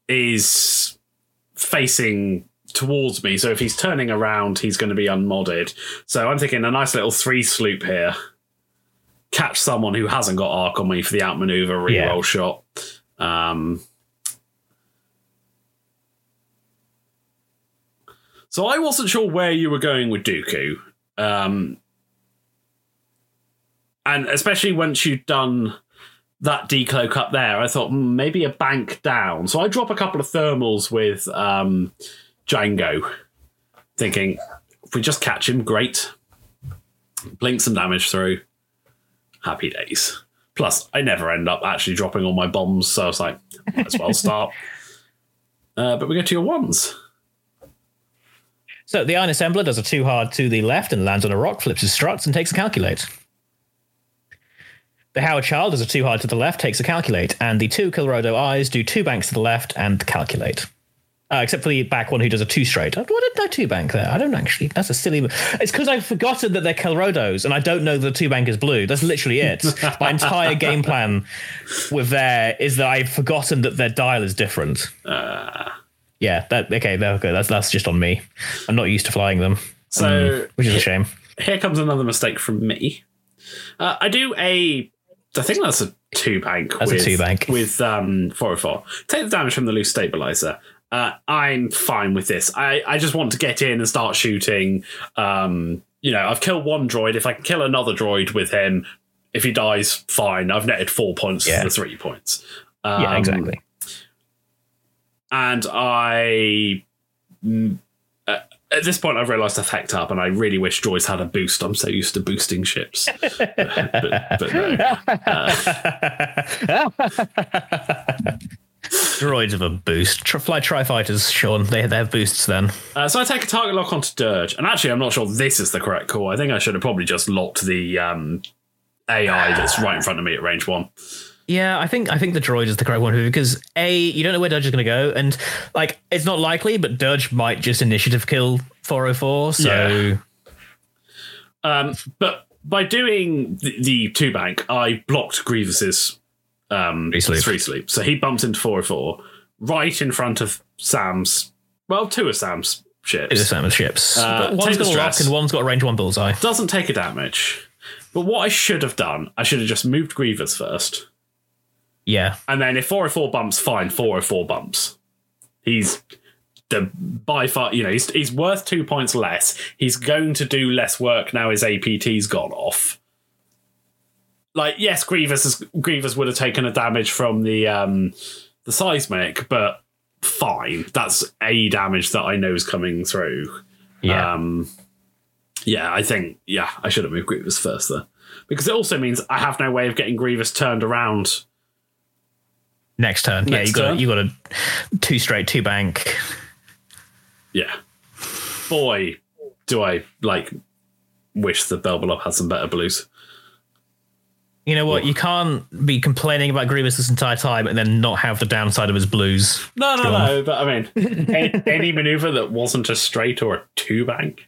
is facing towards me, so if he's turning around, he's going to be unmodded. So I'm thinking a nice little three sloop here. Catch someone who hasn't got arc on me for the outmaneuver reroll Yeah. shot. Um, So I wasn't sure where you were going with Dooku. Um, and especially once you'd done that decloak up there, I thought hmm, maybe a bank down. So I drop a couple of thermals with um, Django, thinking if we just catch him, great. Blink some damage through. Happy days. Plus, I never end up actually dropping all my bombs, so I was like, might as well start. Uh, but we go to your ones. So the Iron Assembler does a two hard to the left and lands on a rock, flips his struts, and takes a calculate. The Haor Chall does a two hard to the left, takes a calculate, and the two Kelrodo-Ais do two banks to the left and calculate. Uh, except for the back one who does a two straight. What did no two bank there? I don't actually. That's a silly. It's because I've forgotten that they're Kelrodos and I don't know the two bank is blue. That's literally it. My entire game plan with there is that I've forgotten that their dial is different. yeah. That okay. There we go. That's that's just on me. I'm not used to flying them, So which is a shame. here comes another mistake from me. Uh, I do a, I think that's a two bank. That's a with, two bank. with um, 404. Take the damage from the loose stabilizer. Uh, I'm fine with this. I, I just want to get in and start shooting. Um, you know, I've killed one droid. If I can kill another droid with him, if he dies, fine. I've netted four points Yeah. the three points. yeah, Um, exactly. and I. uh, at this point, I've realised I've hacked up, and I really wish droids had a boost. I'm so used to boosting ships, but, but no. Droids have a boost. Fly tri fighters, Sean. They they have boosts then. Uh, so I take a target lock onto Dirge, and actually, I'm not sure this is the correct call. I think I should have probably just locked the um, AI that's right in front of me at range one. Yeah, I think I think the droid is the correct one who because a you don't know where Dirge is going to go, and like it's not likely, but Dirge might just initiative kill 404. So Yeah. Um, but by doing the, the two bank, I blocked Grievous's um, Three sleep. three sleep. So he bumps into 404 right in front of Sam's, well, two of Sam's ships. it's the Sam's ships. Uh, but one's got a lock and one's got a range one bullseye. Doesn't take a damage. But what I should have done, I should have just moved Grievous first. Yeah, And then if 404 bumps, fine, 404 bumps. He's the by far, you know, he's, he's worth two points less. He's going to do less work now his APT's gone off. Like, yes, Grievous is, Grievous would have taken a damage from the um the seismic, but fine. That's a damage that I know is coming through. yeah. Um, yeah, I think yeah, I should have moved Grievous first there because it also means I have no way of getting Grievous turned around. Next turn. next yeah, you got turn. you got a two straight, two bank. Yeah, boy, do I like wish the Belbullab had some better blues. You know what? You can't be complaining about Grievous this entire time and then not have the downside of his blues. No, no, no. But I mean, any, any maneuver that wasn't a straight or a two bank.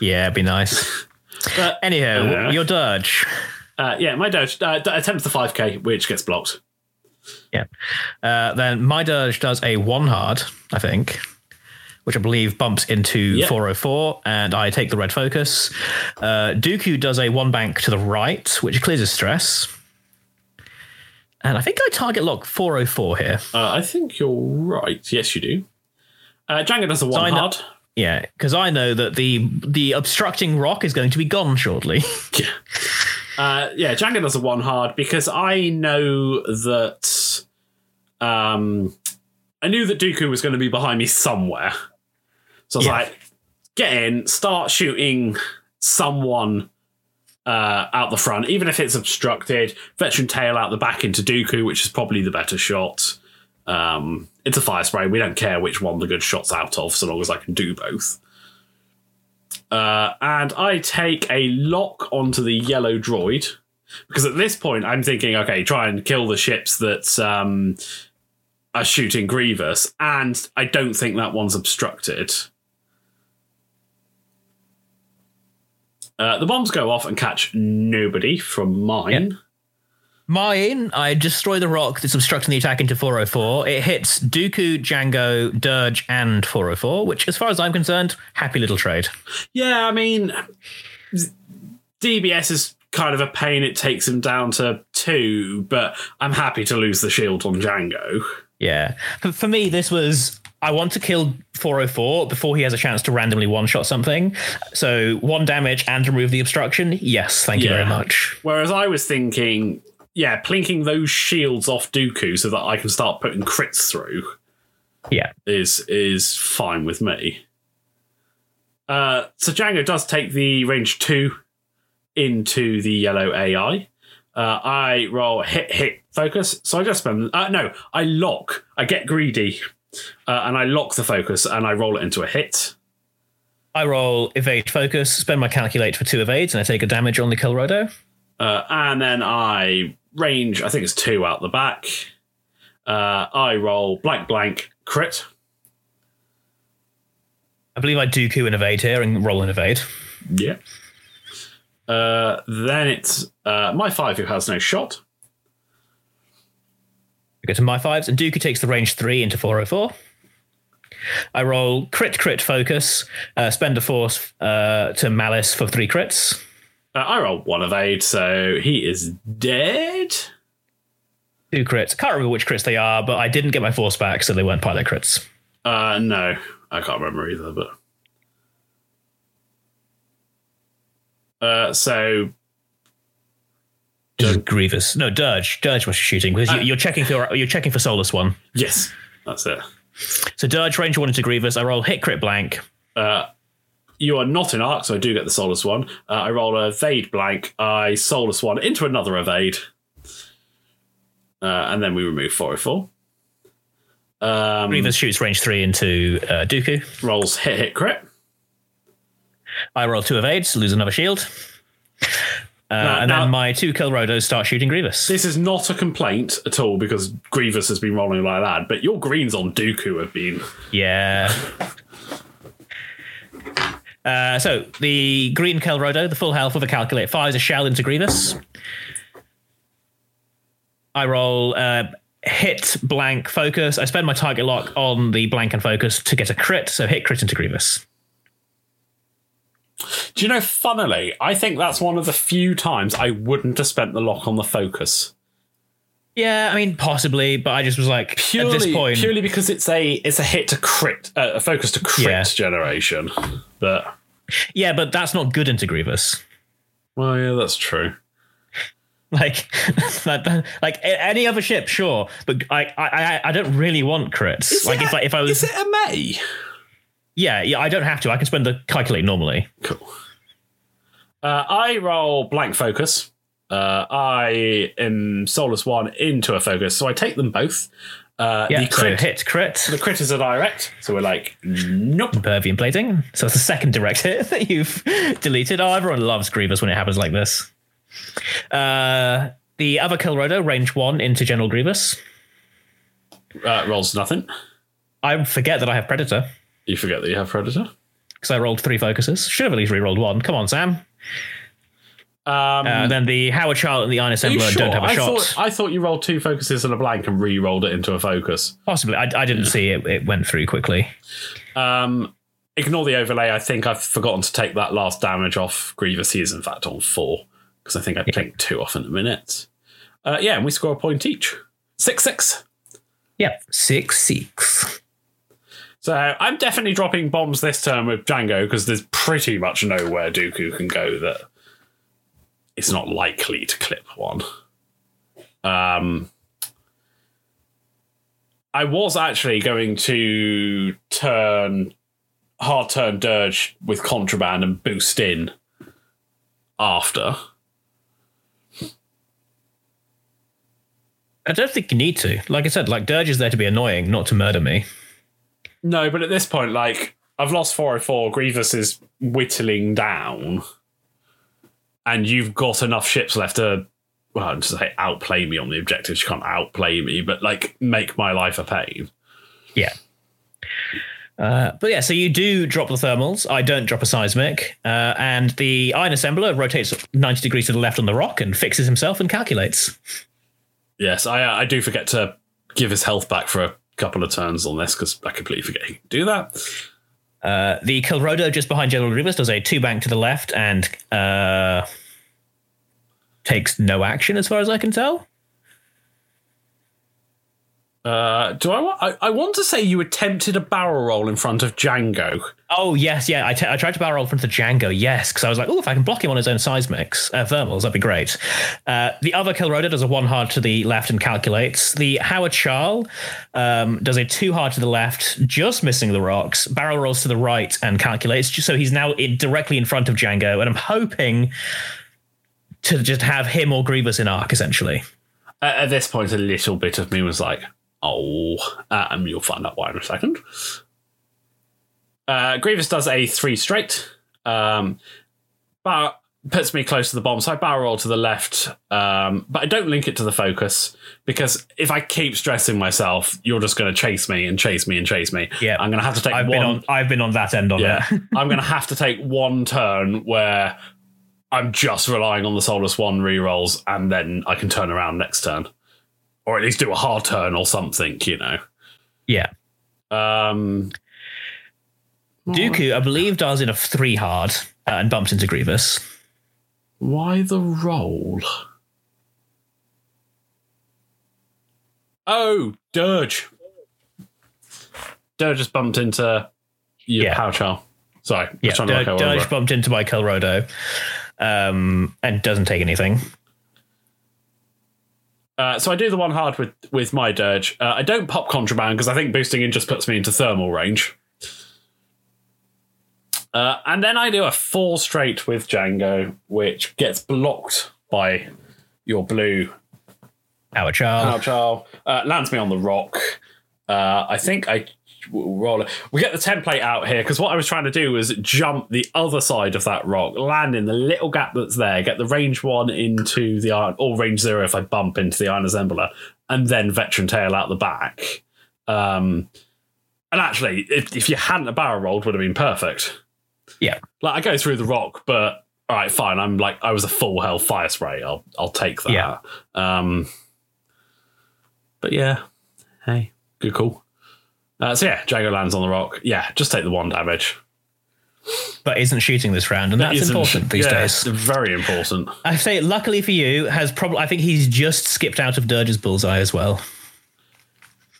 Yeah, it'd be nice. But Anyhow, Yeah. your Dirge. uh, yeah, my Doge uh, attempts the five k, which gets blocked. Yeah. Uh, then my Dirge does a one hard, I think, which I believe bumps into Yeah. 404, and I take the red focus. Uh, Dooku does a one bank to the right, which clears his stress. And I think I target lock 404 here. Uh, I think you're right. Yes, you do. Uh, Django does a one I know- hard. Yeah, because I know that the the obstructing rock is going to be gone shortly. Yeah. Uh, yeah, Django does a one hard because I know that. Um, I knew that Dooku was going to be behind me somewhere. So I was Yeah. like, get in, start shooting someone uh, out the front, even if it's obstructed. Veteran tail out the back into Dooku, which is probably the better shot. Um, it's a fire spray. We don't care which one the good shot's out of, so long as I can do both. Uh, and I take a lock onto the yellow droid because at this point I'm thinking, okay, try and kill the ships that um, are shooting Grievous, and I don't think that one's obstructed. Uh, the bombs go off and catch nobody from mine. Mine, I destroy the rock that's obstructing the attack into 404. It hits Dooku, Django, Dirge, and 404, which, as far as I'm concerned, happy little trade. Yeah, I mean, DBS is kind of a pain. It takes him down to two, but I'm happy to lose the shield on Django. Yeah. For, for me, this was I want to kill 404 before he has a chance to randomly one shot something. So one damage and remove the obstruction. Yes, thank you Yeah. very much. Whereas I was thinking, yeah, plinking those shields off Dooku so that I can start putting crits through Yeah. is is fine with me. Uh, so Django does take the range two into the yellow AI. Uh, I roll hit hit focus, so I just spend. Uh, no, I lock. I get greedy, uh, and I lock the focus, and I roll it into a hit. I roll evade focus, spend my calculate for two evades, and I take a damage on the Kelrodo. Uh, and then I range, I think it's two out the back. Uh, I roll blank blank crit. I believe I Dooku and evade here and roll and evade. Yeah. Uh, then it's uh, my five who has no shot. We go to my fives, and Dooku takes the range three into 404. I roll crit, crit, focus, uh, spend a force uh, to malice for three crits. Uh, I roll one of eight, so he is dead. Two crits. I can't remember which crits they are, but I didn't get my force back, so they weren't pilot crits. Uh, no, I can't remember either, but. Uh, so Just Grievous. No, Dirge. Dirge was shooting because you, you're checking for you're checking for Soulless One. yes, that's it. So Dirge range one into Grievous. I roll hit crit blank. Uh, You are not in arc, so I do get the Soulless One. Uh, I roll a evade blank. I Soulless One into another evade. Uh, and then we remove 404. Um, Grievous shoots range three into uh, Dooku. rolls hit, hit, crit. I roll two of evades, lose another shield. Uh, and now- then my two Kelrodos start shooting Grievous. This is not a complaint at all because Grievous has been rolling like that, but your greens on Dooku have been. Yeah. Uh, so the green Kelrodo, the full health with a calculate, fires a shell into Grievous. I roll uh, hit blank focus. I spend my target lock on the blank and focus to get a crit. So hit crit into Grievous. Do you know, funnily, I think that's one of the few times I wouldn't have spent the lock on the focus. Yeah, I mean possibly, but I just was like Purely, at this point. purely because it's a it's a hit to crit, uh, a focus to crit Yeah. generation. But Yeah, but that's not good into Grievous. well, yeah, that's true. Like, like any other ship, sure, but I, I, I don't really want crits. like if I, if I was, is it a May? Yeah, yeah, I don't have to. I can spend the calculate normally. Cool. Uh, I roll blank focus. Uh, I am Soulless One into a focus, so I take them both. Uh, Yeah, the crit, so hit crit. the crit is a direct, so we're like, nope. Impervium plating. So it's the second direct hit that you've deleted. Oh, everyone loves Grievous when it happens like this. Uh, the other Kelrodo, range one into General Grievous. Uh, rolls nothing. I forget that I have Predator You forget that you have predator. because I rolled three focuses. Should have at least re-rolled one. Come on, Sam. Um, Uh, then the Howard Child and the Iron Assembler sure? don't have a I shot. thought I thought you rolled two focuses and a blank and re-rolled it into a focus. Possibly. I, I didn't see it. It went through quickly. Um, ignore the overlay. I think I've forgotten to take that last damage off Grievous. He is in fact on four because I think I take two off in a minute. Uh, yeah, and we score a point each. Six six. Yep. Six, six. So I'm definitely dropping bombs this turn with Django because there's pretty much nowhere Dooku can go that it's not likely to clip one. Um, I was actually going to turn hard turn Dirge with contraband and boost in after. I don't think you need to. Like I said, like Dirge is there to be annoying, not to murder me. No, but at this point, like I've lost 404, Grievous is whittling down, and you've got enough ships left to, well, I'm just say outplay me on the objectives. You can't outplay me, but like make my life a pain. Yeah. Uh, but yeah, so you do drop the thermals. I don't drop a seismic. Uh, and the iron assembler rotates 90 degrees to the left on the rock and fixes himself and calculates. Yes, I I do forget to give his health back for a couple of turns on this because I completely forget he do that. Uh, the Kelrodo just behind General Grievous does a two bank to the left and uh, takes no action as far as I can tell. Uh, do I, wa- I? I want to say you attempted a barrel roll in front of Django. Oh, yes, yeah. I, t- I tried to barrel roll in front of Django, yes, because I was like, oh, if I can block him on his own seismics, uh, thermals, that'd be great. Uh, the other Kelrodo does a one hard to the left and calculates. The Haor Chall um, does a two hard to the left, just missing the rocks, barrel rolls to the right and calculates. Just so he's now in, directly in front of Django, and I'm hoping to just have him or Grievous in arc, essentially. At, at this point, a little bit of me was like, "Oh," uh, and you'll find out why in a second. Uh, Grievous does a three straight. Um, but puts me close to the bomb. So I barrel roll to the left, um, but I don't link it to the focus because if I keep stressing myself, you're just going to chase me and chase me and chase me. Yeah. I'm going to have to take I've one. been on I've been on that end on yeah, it. I'm going to have to take one turn where I'm just relying on the Soulless One rerolls, and then I can turn around next turn, or at least do a hard turn or something. You know. yeah. Um, Dooku, I believe, does in a three hard uh, and bumps into Grievous. Why the roll? Oh, Dirge. Dirge just bumped into your Yeah. Chow. Sorry, Yeah, trying to work Dirge, Dirge bumped into my Kelrodo um, and doesn't take anything. Uh, so I do the one hard with with my Dirge. Uh, I don't pop contraband because I think boosting in just puts me into thermal range. Uh, and then I do a four straight with Django, which gets blocked by your blue Haor Chall. Power Chow. Uh, lands me on the rock. Uh, I think I w- roll. We get the template out here because what I was trying to do was jump the other side of that rock, land in the little gap that's there, get the range one into the iron, or range zero if I bump into the iron assembler, and then veteran tail out the back. Um, and actually, if, if you hadn't a barrel rolled, would have been perfect. Yeah. Like I go through the rock, but all right, fine. I'm like I was a full hell fire spray. I'll I'll take that. Yeah. Um, but yeah, hey, good call. Uh, so yeah, Django lands on the rock. Yeah, just take the one damage. but isn't shooting this round, and that's important these yeah, days. Very important. I say, luckily for you, has probably. I think he's just skipped out of Dirge's bullseye as well.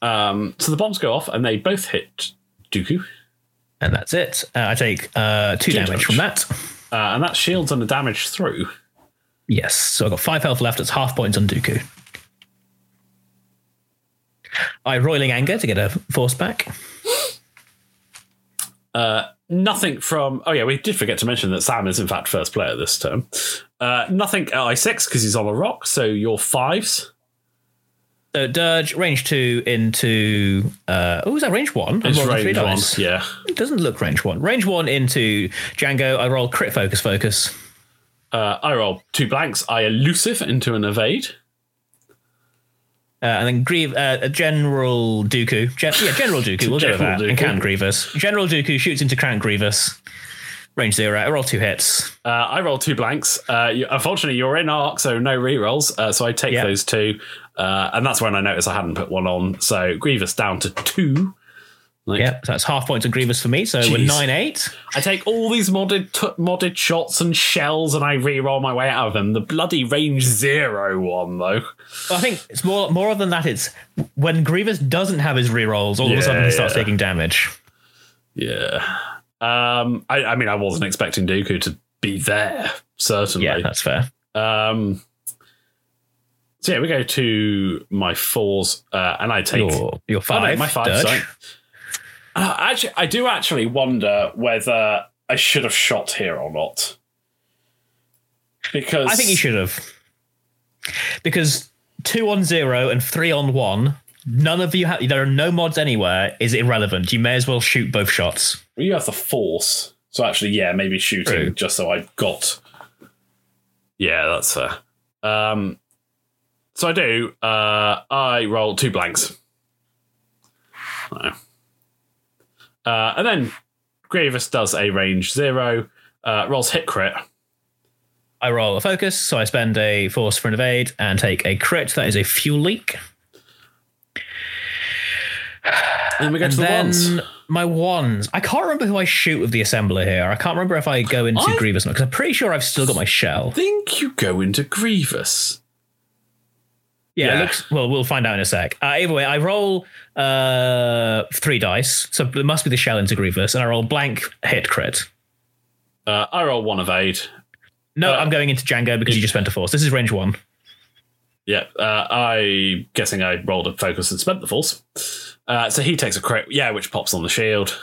Um, so the bombs go off and they both hit Dooku, And that's it. Uh, I take uh, two, Two damage damage. from that. uh, and that shields and the damage through. Yes. So I've got five health left. It's half points on Dooku. I roiling anger to get a force back. Nothing from. Oh yeah, we did forget to mention that Sam is in fact first player this term. Uh, nothing at I six because he's on a rock. So your fives. So Dirge, range two into. Uh, oh, is that range one? It's a three range one. dice. Yeah. It doesn't look range one. Range one into Django. I roll crit focus focus. Uh, I roll two blanks. I elusive into an evade. Uh, and then Grieve, uh, General Dooku. Gen- yeah, General Dooku. We'll go with General that. And Count Grievous. General Dooku shoots into Count Grievous. Range zero. I roll two hits. Uh, I roll two blanks. Uh, you, unfortunately, you're in arc, so no rerolls. Uh, so I take Yeah. those two, uh, and that's when I noticed I hadn't put one on. So Grievous down to two. Like, Yeah, so that's half points on Grievous for me. So we're nine eight. I take all these modded t- modded shots and shells, and I re-roll my way out of them. The bloody range zero one though. I think it's more more than that. It's when Grievous doesn't have his rerolls, all of a sudden he starts Yeah. taking damage. Yeah. Um. I, I mean, I wasn't expecting Dooku to be there. Certainly. Yeah, that's fair. Um. So yeah, we go to my fours, uh, and I take Your your Oh, no, five. my five. Sorry. Uh, actually, I do actually wonder whether I should have shot here or not. Because I think you should have. Because two on zero and three on one, none of you have. There are no mods anywhere. Is irrelevant. You may as well shoot both shots. You have the force, so actually, yeah, maybe shooting True. just so I got. Yeah, that's fair. Um, so I do. Uh, I roll two blanks. No. Uh, and then Grievous does a range zero, uh, rolls hit crit. I roll a focus, so I spend a force for an evade and take a crit. That is a fuel leak. And then we go And to the then ones. my wands. I can't remember who I shoot with the assembler here. I can't remember if I go into I- Grievous because I'm pretty sure I've still got my shell. think you go into Grievous. Yeah, Yeah. it looks well. We'll find out in a sec. Uh, either way, I roll uh, three dice, so it must be the shell into Grievous, and I roll blank hit crit. Uh, I roll one of eight. No, Uh, I'm going into Django because you just spent a force. This is range one. Yeah, uh, I guessing I rolled a focus and spent the force. Uh, so he takes a crit, yeah, which pops on the shield.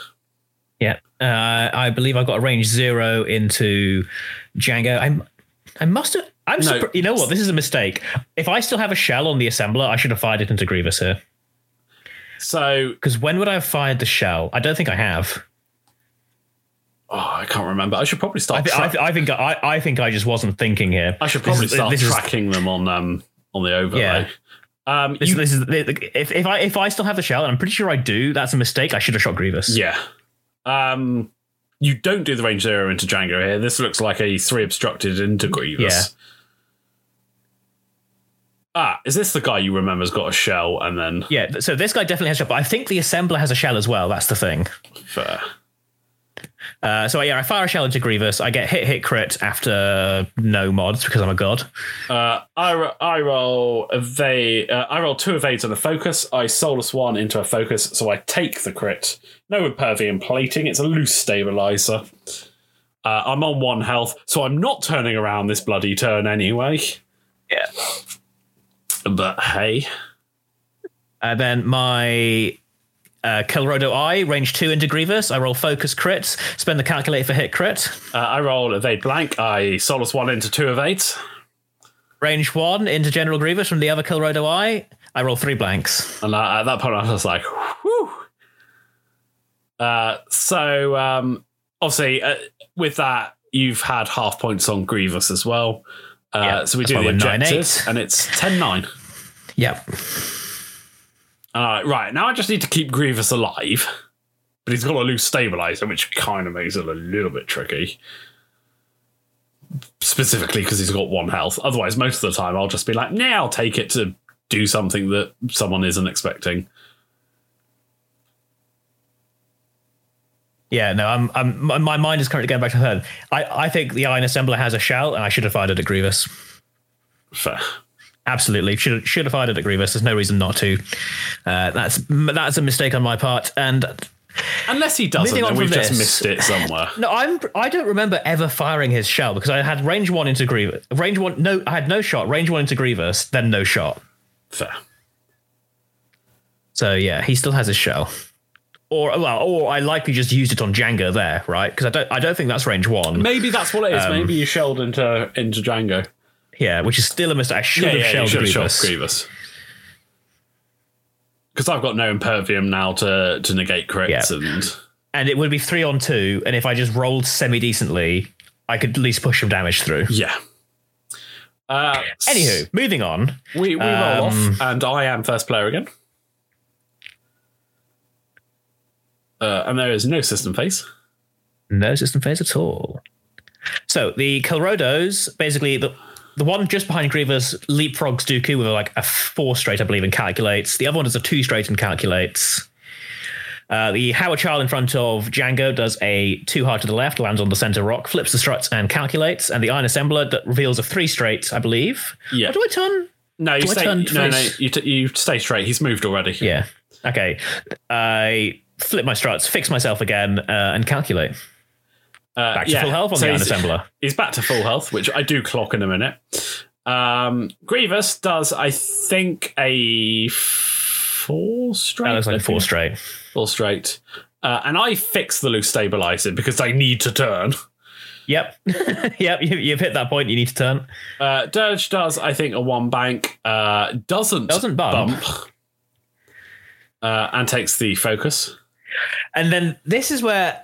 Yeah, uh, I believe I've got a range zero into Django. I'm, I must have. I'm. No. surpri- you know what? This is a mistake. If I still have a shell on the assembler, I should have fired it into Grievous here. So Because when would I have fired the shell? I don't think I have. Oh, I can't remember. I should probably I, start. th- I, th- I think I, I think I just wasn't thinking here. I should probably is- start this is- tracking them on um on the overlay. Yeah. Um, This, you- this is if, if I if I still have the shell, and I'm pretty sure I do. That's a mistake. I should have shot Grievous. yeah. Um, you don't do the range zero into Django here. This looks like a three obstructed into Grievous. Yeah. Ah, is this the guy you remember's got a shell and then Yeah. So this guy definitely has a shell, but I think the assembler has a shell as well. That's the thing. fair? Uh, so yeah, I fire a shell into Grievous. I get hit, hit, crit after no mods because I'm a god. Uh, I, ro- I roll evade. Uh, I roll two evades and a focus. I Soulless One into a focus, so I take the crit. No impervium plating. It's a loose stabilizer. Uh, I'm on one health, so I'm not turning around this bloody turn anyway. Yeah. But hey, And then my uh, Kelrodo-Ai, range two into Grievous. I roll focus crit, spend the calculator for hit crit. uh, I roll evade blank. I Soulless One into two evades. Range one into General Grievous from the other Kelrodo-Ai. I roll three blanks. And uh, at that point, I was like, whew. Uh, so, um, obviously, uh, with that, you've had half points on Grievous as well. Uh, Yeah, so we do the we're 9-8. and it's 10 9. Yep. Uh, right, now I just need to keep Grievous alive, but he's got a loose stabilizer, which kind of makes it a little bit tricky. Specifically because he's got one health. Otherwise, most of the time, I'll just be like, nah, I'll take it to do something that someone isn't expecting. Yeah, no, I'm, I'm, my- mind is currently going back to her. I, I think the Iron Assembler has a shell, and I should have fired it at Grievous. Fair. Absolutely, should have, should have fired it at Grievous. There's no reason not to. Uh, that's that's a mistake on my part. And Unless he doesn't, then we've from just missed it somewhere. no, I'm I don't remember ever firing his shell because I had range one into Grievous. Range one, no, I had no shot. Range one into Grievous, then no shot. Fair. So yeah, he still has his shell. Or well, or I likely just used it on Django there, right? Because I don't I don't think that's range one. Maybe that's what it is. Um, Maybe you shelled into into Django. Yeah, which is still a mistake. I should Yeah, have yeah, shelled should Grievous. Because I've got no impervium now to to negate crits Yeah. and and it would be three on two. And if I just rolled semi decently, I could at least push some damage through. yeah. Uh, Anywho, moving on. we we roll um, off, and I am first player again. Uh, and there is no system phase. No system phase at all. So the Kelrodos, basically the the one just behind Grievous leapfrogs Dooku with like a four straight, I believe, and calculates. The other one does a two straight and calculates. Uh, the Haor Chall in front of Django does a two hard to the left, lands on the center rock, flips the struts and calculates. And the Iron Assembler that reveals a three straight, I believe. Yeah. Or do I turn? No, you Do stay. No, no, you, t- you stay straight. He's moved already. Yeah. Okay. I flip my struts, fix myself again, uh, and calculate. Uh, Back to yeah. full health on So the he's- Assembler. He's back to full health, which I do clock in a minute. Um, Grievous does, I think, a four straight. That looks like four straight. Four straight. Uh, and I fix the loose stabilizer because I need to turn. Yep. yep. You, you've hit that point. You need to turn. Uh, Dirge does, I think, a one bank. Uh, doesn't Doesn't bump. Uh, and takes the focus. And then this is where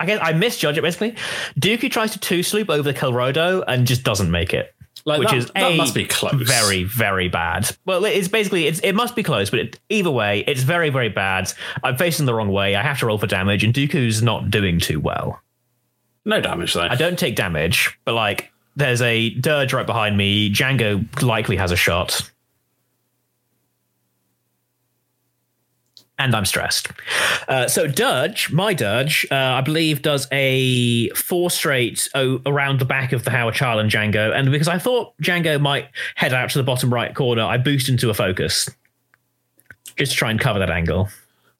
I guess I misjudge it basically. Dooku tries to two sloop over the Kelrodo and just doesn't make it. Like which that, is that a must be close. very very bad. Well, it's basically it's, it must be close, but it, either way, it's very very bad. I'm facing the wrong way. I have to roll for damage, and Dooku's not doing too well. no damage though. I don't take damage, but like there's a dirge right behind me. Django likely has a shot. And I'm stressed. Uh, so Dirge, my Dirge, uh, I believe does a four straight o- around the back of the Haor Chall and Django. And because I thought Django might head out to the bottom right corner, I boost into a focus. Just to try and cover that angle.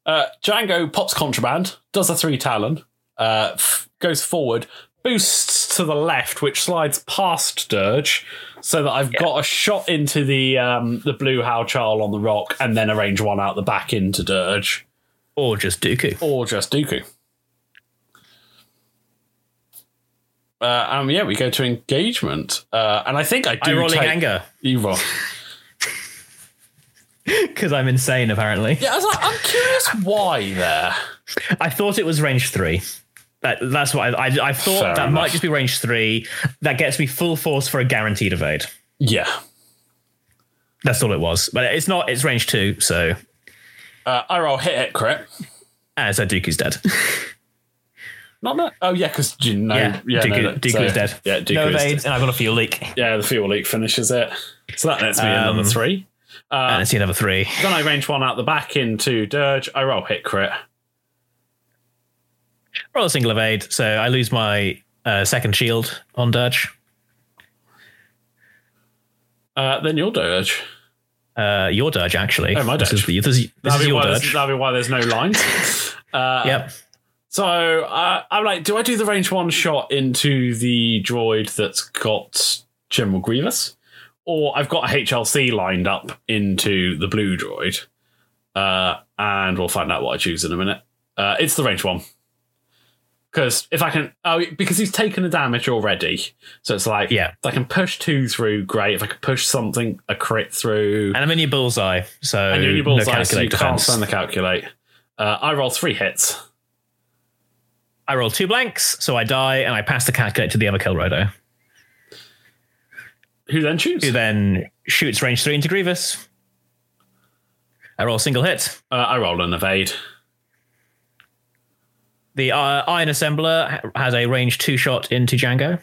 Uh, Django pops contraband, does a three talon, uh, f- goes forward, boosts to the left, which slides past Dirge, so that I've got a shot into the um, the blue Haor Chall on the rock, and then arrange one out the back into Dirge, Or just Dooku. or just Dooku. Uh, um, yeah, we go to engagement, uh, and I think I do I'm rolling take- anger You roll. because I'm insane, apparently. Yeah, I was like, I'm curious why there. I thought it was range three. That, that's what I, I, I thought Fair that enough. might just be range three. That gets me full force for a guaranteed evade. Yeah. That's all it was. But it's not. It's range two. So Uh, I roll hit hit crit. uh, so Dooku's dead. Not that. Oh yeah, because you know. yeah, Yeah, Dooku, no, that- Dooku so- is dead. Yeah, Dooku no is dead. and I've got a fuel leak. Yeah, the fuel leak finishes it. So that lets me in Um, number three. and I see another three. Then I range one out the back into Dirge. I roll hit crit. Roll a single evade, so I lose my uh, second shield on Dirge. Uh, then your Dirge. Uh, your Dirge, actually. Oh, my This Dirge. is, the, this is, this is your Dirge. that'd be why there's no lines. uh, Yep. So uh, I'm like, do I do the range one shot into the droid that's got General Grievous, or I've got a HLC lined up into the blue droid, uh, and we'll find out what I choose in a minute. Uh, it's the range one because if I can, oh, because he's taken the damage already, so it's like, Yeah. if I can push two through, great. If I could push something a crit through, And I'm in your bullseye, so and you're in your no bullseye, so you calculate can't defense. spend the calculate. Uh, I roll three hits. I roll two blanks, so I die, and I pass the calculate to the other Kelrodo, Who then shoots? who then shoots range three into Grievous. I roll a single hit. Uh, I roll an evade. The uh, Iron Assembler has a range two shot into Jango.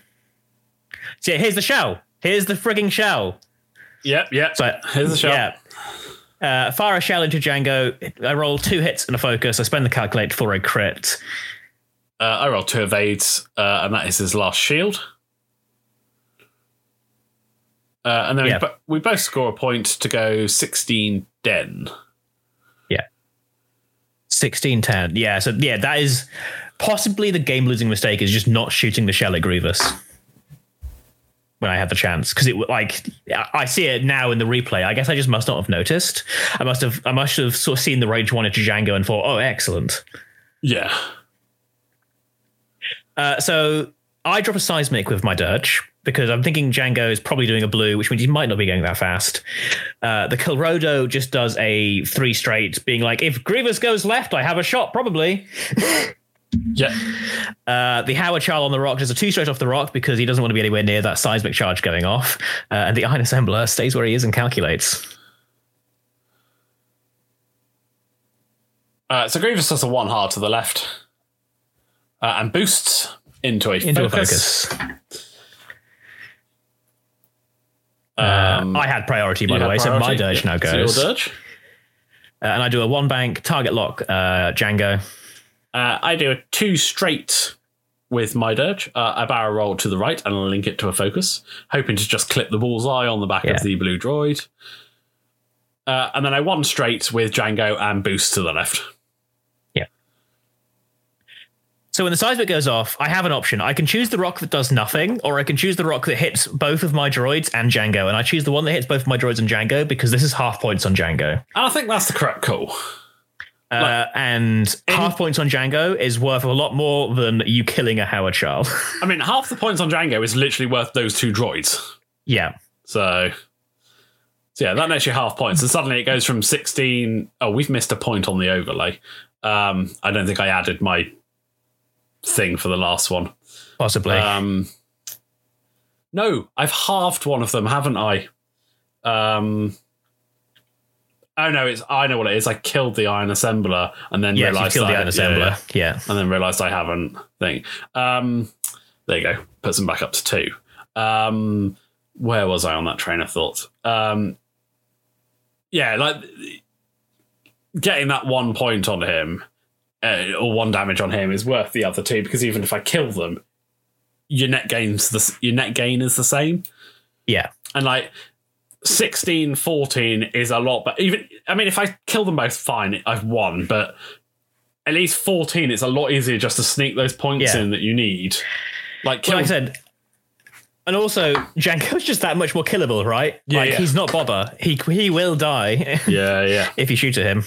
So yeah, here's the shell. Here's the frigging shell. Yep, yep. So Here's the shot. Yeah. Uh, fire a shell into Jango. I roll two hits and a focus. I spend the calculate for a crit. Uh, I roll two evades, uh, and that is his last shield. Uh, and then Yeah. we, bo- we both score a point to go 16 den. 16 10. Yeah. So, yeah, that is possibly the game losing mistake is just not shooting the shell at Grievous when I had the chance. Because it like, I see it now in the replay. I guess I just must not have noticed. I must have, I must have sort of seen the range one into Jango and thought, oh, excellent. Yeah. Uh, so I drop a seismic with my Dirge because I'm thinking Jango is probably doing a blue, which means he might not be going that fast. Uh, the Kelrodo just does a three straight, being like, if Grievous goes left, I have a shot, probably. Yeah. Uh, the Haor Chall on the rock does a two straight off the rock because he doesn't want to be anywhere near that seismic charge going off. Uh, and the Iron Assembler stays where he is and calculates. Uh, so Grievous does a one hard to the left uh, and boosts into a Into focus. a focus. Um, I had priority, by the way, so my? Dirge Yeah. now So your goes. Dirge. Uh, and I do a one bank target lock uh, Jango. Uh, I do a two straight with my dirge. Uh, I barrel roll to the right and link it to a focus, hoping to just clip the bullseye on the back Yeah. of the blue droid. Uh, and then I one straight with Jango and boost to the left. So when the seismic goes off, I have an option. I can choose the rock that does nothing, or I can choose the rock that hits both of my droids and Jango. And I choose the one that hits both of my droids and Jango because this is half points on Jango. And I think that's the correct call. Uh, and half points on Jango is worth a lot more than you killing a Haor Chall. I mean, half the points on Jango is literally worth those two droids. yeah. So, so yeah, that makes you half points. And suddenly it goes from 16. Oh, we've missed a point on the overlay. Um, I don't think I added my thing for the last one. Possibly. Um, no, I've halved one of them, haven't I? Um, oh no, it's I know what it is. I killed the iron assembler and then yeah, you realized killed the I- Iron yeah, Assembler. yeah. Yeah. and then realized I haven't. Thing. Um, there you go. Puts them back up to two. Um, where was I on that train of thought? Um, yeah, like getting that one point on him uh, or one damage on him is worth the other two because even if I kill them, your net gains the your net gain is the same. Yeah. And like 16, 14 is a lot, but even I mean, if I kill them both, fine, I've won. But at least 14, it's a lot easier just to sneak those points Yeah. in that you need. Like, kill, Like I said, and also Jango's just that much more killable, right? Yeah, like yeah. he's not Boba. He he will die yeah, yeah. if you shoot at him.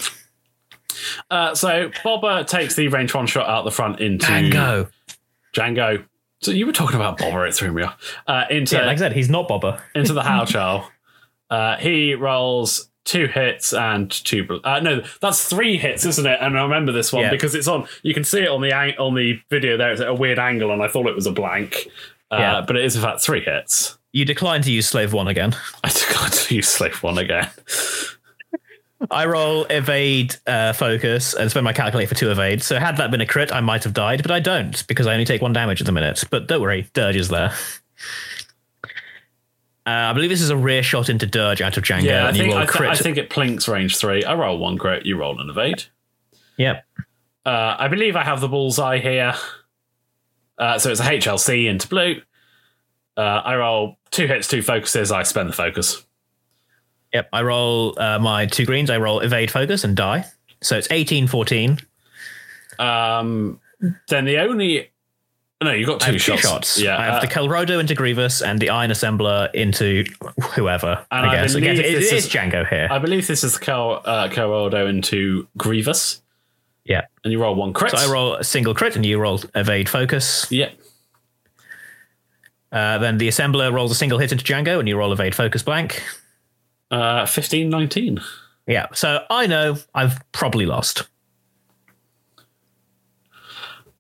Uh, so Boba takes the range one shot out the front into Jango. Jango. So you were talking about Boba, it threw me off. Uh, into Yeah, like I said, he's not Boba. into the Haor Chall. Uh, he rolls two hits and two. Uh, no, that's three hits, isn't it? And I remember this one Yeah. because it's on. You can see it on the ang- on the video there. It's at a weird angle, and I thought it was a blank. Uh, Yeah. but it is in fact three hits. You decline to use slave one again. I got to use slave one again. I roll evade uh, focus and spend my calculate for two evade. So had that been a crit, I might have died, but I don't because I only take one damage at the minute. But don't worry, Dirge is there. Uh, I believe this is a rear shot into Dirge out of Jango, Yeah, I think I, th-. I think it plinks range three. I roll one crit. You roll an evade. Yep. Uh, I believe I have the bullseye here. Uh, so it's a HLC into blue. Uh, I roll two hits, two focuses. I spend the focus. Yep. I roll uh, my two greens. I roll evade focus and die. So it's 18, 14. Um, then the only no, you've got two have two shots. shots. Yeah, I have uh, the Kelrodo into Grievous and the Iron Assembler into whoever. And I I guess. Again, it, this it is- is Jango here. I believe this is Kel uh, Kelrodo into Grievous, yeah. and you roll one crit. So I roll a single crit and you roll evade focus. Yeah, Uh, then the assembler rolls a single hit into Jango and you roll evade focus blank. Uh, 15, 19. Yeah. So I know I've probably lost.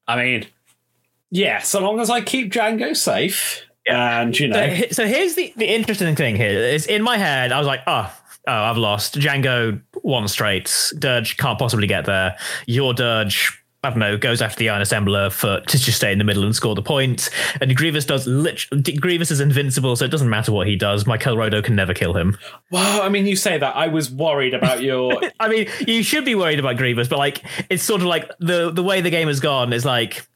I mean, yeah, so long as I keep Jango safe, and you know, So, so here's the, the interesting thing here is in my head, I was like, oh, oh, I've lost. Jango one straight. Dirge can't possibly get there. Your Dirge, I don't know, goes after the Iron Assembler for to just stay in the middle and score the point. And Grievous does lit- Grievous is invincible, so it doesn't matter what he does. my Kelrodo can never kill him. well, I mean, you say that. I was worried about your. I mean, you should be worried about Grievous, but like it's sort of like the the way the game has gone is like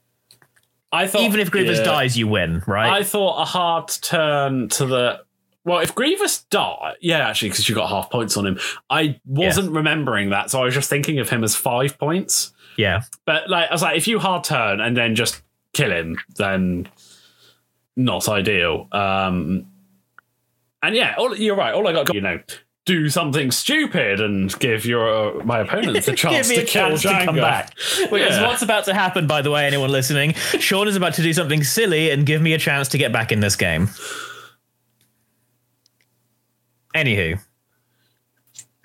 I thought even if Grievous yeah. dies, you win, right? I thought a hard turn to the. Well, if Grievous died, yeah, actually, because you got half points on him. I wasn't remembering that, so I was just thinking of him as five points. Yeah. But like, I was like, if you hard turn and then just kill him, then not ideal. Um, and yeah, all, you're right. All I got, you know, do something stupid and give your my opponent the chance to a kill chance to come back. Which is what's about to happen, by the way, anyone listening. Sean is about to do something silly and give me a chance to get back in this game. Anywho,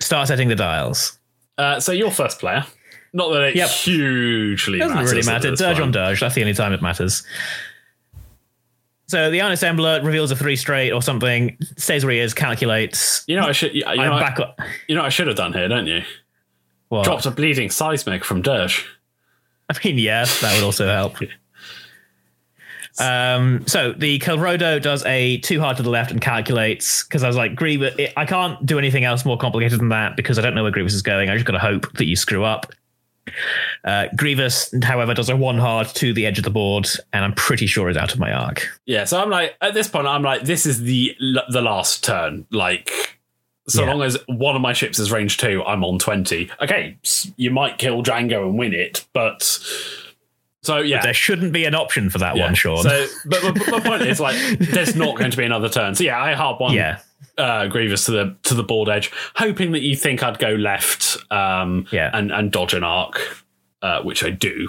start setting the dials. Uh, so you're first player. Not that it Yep. hugely Doesn't matters really matter. Dirge on. Dirge. That's the only time it matters. So the Iron Assembler reveals a three straight or something, stays where he is, calculates. You know, I should. You know, I'm I- back up. you know, I should have done here, don't you? What? Dropped a bleeding seismic from Dirge. I mean, yes, that would also help. Um, so the Kelrodo does a two hard to the left and calculates because I was like, Grievous, I can't do anything else more complicated than that because I don't know where Grievous is going. I just got to hope that you screw up. Uh, Grievous, however, does a one hard to the edge of the board, and I'm pretty sure is out of my arc. Yeah, so I'm like, at this point, I'm like, this is the the last turn. Like, so Yeah. long as one of my ships is range two, I'm on twenty. Okay, you might kill Jango and win it, but so yeah. There shouldn't be an option for that yeah. one, Sean. So, but, but my point is like, there's not going to be another turn. So yeah, I hard one. yeah, uh, Grievous to the to the board edge, hoping that you think I'd go left, um, Yeah. and and dodge an arc, uh, which I do.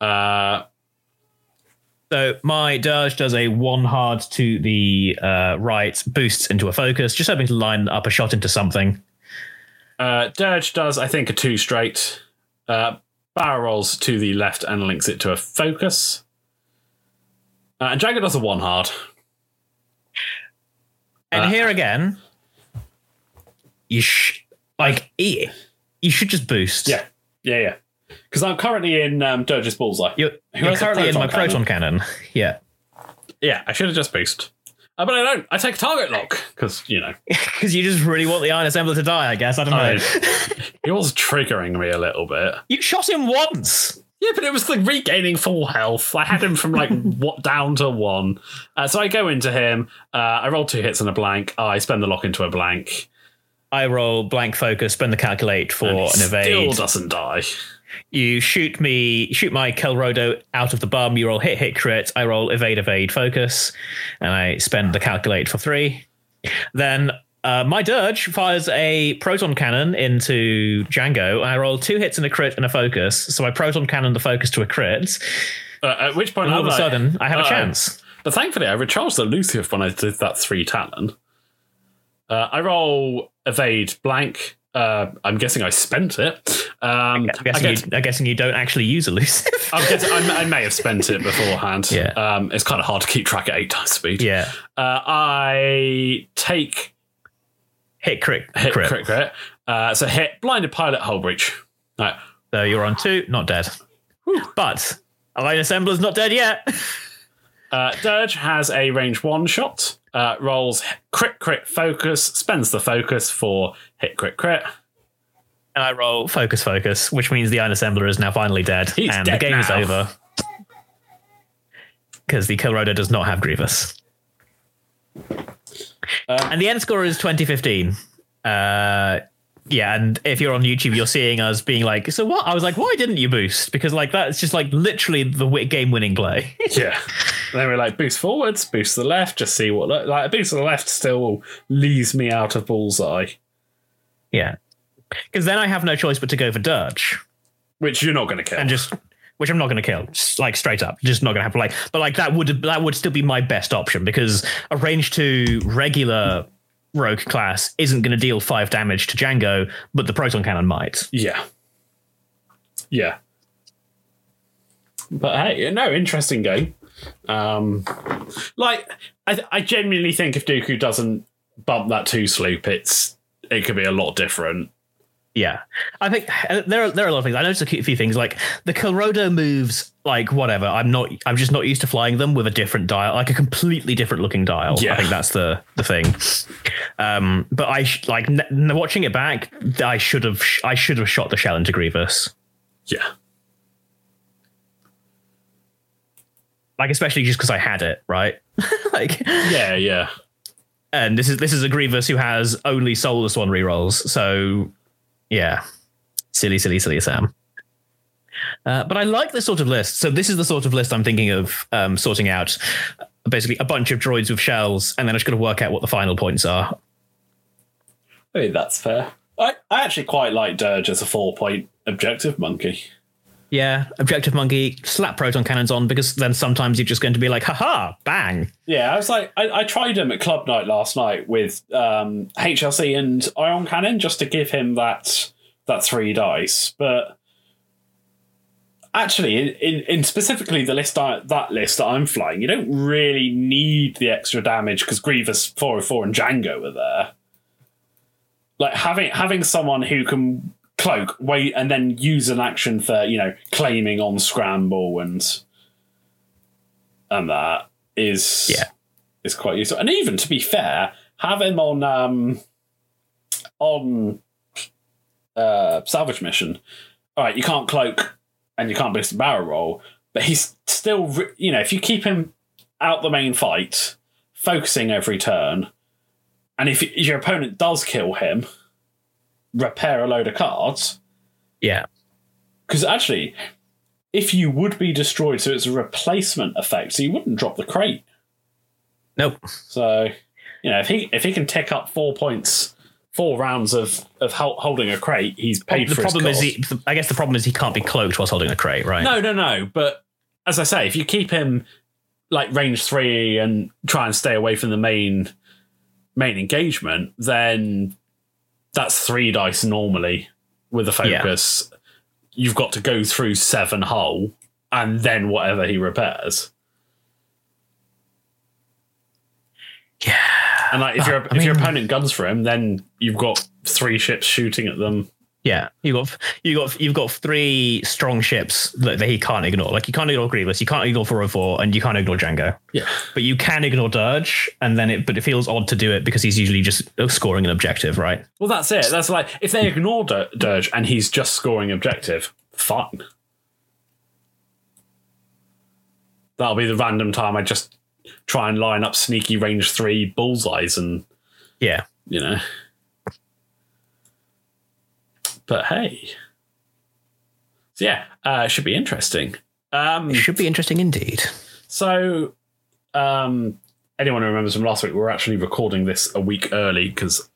Uh, So my Dirge does a one hard to the uh, right, boosts into a focus, just hoping to line up a shot into something. uh, Dirge does, I think, a two straight. Uh, barrel rolls to the left and links it to a focus. Uh, and Jagger does a one hard. And Uh, here again, you sh- like e- you should just boost. Yeah, yeah, yeah. Because I'm currently in um, Dirge's bullseye. you're, you're currently in my proton proton cannon. Yeah, Yeah, I should have just boost. Uh, but I don't. I take target lock because you know because you just really want the Iron Assembler to die. I guess I don't know. I- he was triggering me a little bit. you shot him once. Yeah, but it was like regaining full health. I had him from like what down to one. Uh, so I go into him. Uh, I roll two hits and a blank. I spend the lock into a blank. I roll blank focus, spend the calculate for And he an Still evade. doesn't die. You shoot me, shoot my Kelrodo out of the bum. You roll hit, hit, crit. I roll evade, evade, focus, and I spend the calculate for three. Then uh, my Dirge fires a proton cannon into Jango. I roll two hits and a crit and a focus. So I proton cannon the focus to a crit. Uh, at which point, all of a sudden, I have a uh, chance. But thankfully, I recharged the elusive when I did that three talon. Uh, I roll evade blank. Uh, I'm guessing I spent it. Um, I'm guessing, get- you, I'm guessing you don't actually use elusive. I'm guessing- I, I may have spent it beforehand. Yeah. Um, it's kind of hard to keep track at eight times speed. yeah. Uh, I take Hit crit. hit crit. crit crit. Uh, so hit blinded pilot hull breach. Right. So you're on two, not dead. But Align Assembler's not dead yet. Uh, Dirge has a range one shot. Uh, rolls crit crit focus. Spends the focus for hit crit crit. And I roll focus focus, which means the Iron Assembler is now finally dead. He's and dead the game is over. Because the Kelrodo does not have Grievous. Uh, and the end score is 2015. Uh, yeah, and if you're on YouTube, you're seeing us being like, so what? I was like, why didn't you boost? Because like that's just like literally the game winning play. Yeah. then we're like boost forwards, boost to the left, just see what like a boost to the left still leaves me out of bullseye. yeah. Because then I have no choice but to go for Dirge. Which you're not gonna kill. and just which I'm not going to kill, like straight up, just not going to happen. Like, but like that would that would still be my best option because a range two regular rogue class isn't going to deal five damage to Jango, but the proton cannon might. Yeah. Yeah. But hey, no, interesting game. Um, like, I, I genuinely think if Dooku doesn't bump that two sloop, it's it could be a lot different. Yeah, I think uh, there are there are a lot of things. I noticed a few things like the Kelrodo moves. Like whatever, I'm not. I'm just not used to flying them with a different dial, like a completely different looking dial. Yeah. I think that's the the thing. Um, but I sh- like n- watching it back. I should have. Sh- I should have shot the shell into Grievous. Yeah. like especially just because I had it, right? like, Yeah, yeah. and this is this is a Grievous who has only Soulless One rerolls, so yeah, silly, silly, silly Sam. Uh, but I like this sort of list. So this is the sort of list I'm thinking of um, sorting out. Basically, a bunch of droids with shells, and then I'm just going to work out what the final points are. I mean, that's fair. I, I actually quite like Dirge as a four point objective monkey. Yeah, objective monkey, slap proton cannons on because then sometimes you're just going to be like, haha, bang. Yeah, I was like, I, I tried him at club night last night with um, HLC and Ion Cannon just to give him that that three dice. But actually, in, in, specifically the list I, that list that I'm flying, you don't really need the extra damage because Grievous 404 and Jango are there. Like having having someone who can cloak, wait, and then use an action for you know claiming on scramble and and that is Yeah. is quite useful. And even to be fair, have him on um on uh salvage mission. All right, you can't cloak and you can't boost barrel roll, but he's still you know if you keep him out the main fight, focusing every turn, and if your opponent does kill him, repair a load of cards. Yeah. Because actually, if you would be destroyed, so it's a replacement effect, so you wouldn't drop the crate. Nope. So, you know, if he if he can tick up four points, four rounds of of holding a crate, he's paid the for problem his is, he, I guess the problem is he can't be cloaked whilst holding a crate, right? No, no, no. But as I say, if you keep him like range three and try and stay away from the main main engagement, then that's three dice normally with a Yeah. focus. You've got to go through seven hull and then whatever he repairs. Yeah. And like if your I if your opponent guns for him, then you've got three ships shooting at them. Yeah, you got you got you've got three strong ships that, that he can't ignore. Like you can't ignore Grievous, you can't ignore 404, and you can't ignore Jango. Yeah. But you can ignore Dirge, and then it but it feels odd to do it because he's usually just scoring an objective, right? Well, that's it. That's like if they ignore Dir- Dirge and he's just scoring objective, fine. That'll be the random time I just try and line up sneaky range three bullseyes and Yeah. you know. But hey, so yeah, uh, it should be interesting. Um, It should be interesting indeed. so, um, anyone who remembers from last week, we're actually recording this a week early because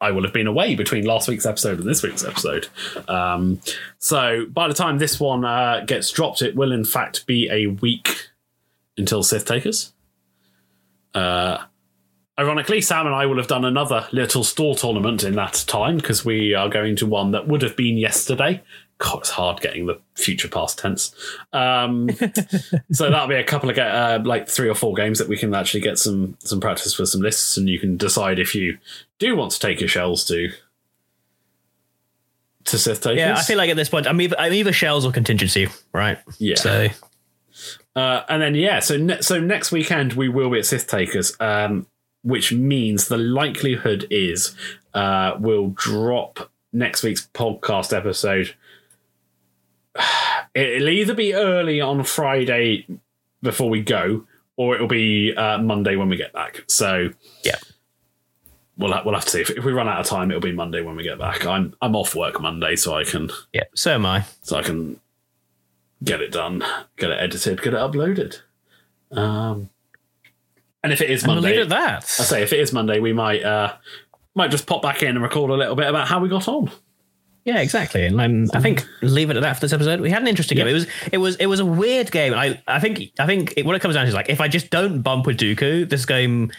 I will have been away between last week's episode and this week's episode. Um, so, by the time this one uh, gets dropped, it will in fact be a week until Sith Takers. Uh, ironically, Sam and I will have done another little store tournament in that time because we are going to one that would have been yesterday. God, it's hard getting the future past tense. Um, so that'll be a couple of uh, like three or four games that we can actually get some some practice for some lists, and you can decide if you do want to take your shells to to Sith Takers. Yeah, I feel like at this point, I'm either, I'm either shells or contingency, right? Yeah. So Uh, and then yeah, so ne- so next weekend we will be at Sith Takers, um, which means the likelihood is uh, we'll drop next week's podcast episode. It'll either be early on Friday before we go, or it'll be uh, Monday when we get back. So yeah, we'll ha- we'll have to see if, if we run out of time. It'll be Monday when we get back. I'm I'm off work Monday, so I can yeah. So am I. so I can get it done, get it edited, get it uploaded. Um, and if it is Monday, leave it at that. I say if it is Monday, we might uh, might just pop back in and record a little bit about how we got on. Yeah, exactly. And I'm, I think leave it at that for this episode. We had an interesting Yeah. game. It was it was it was a weird game. I I think I think it, what it comes down to is like if I just don't bump with Dooku, this game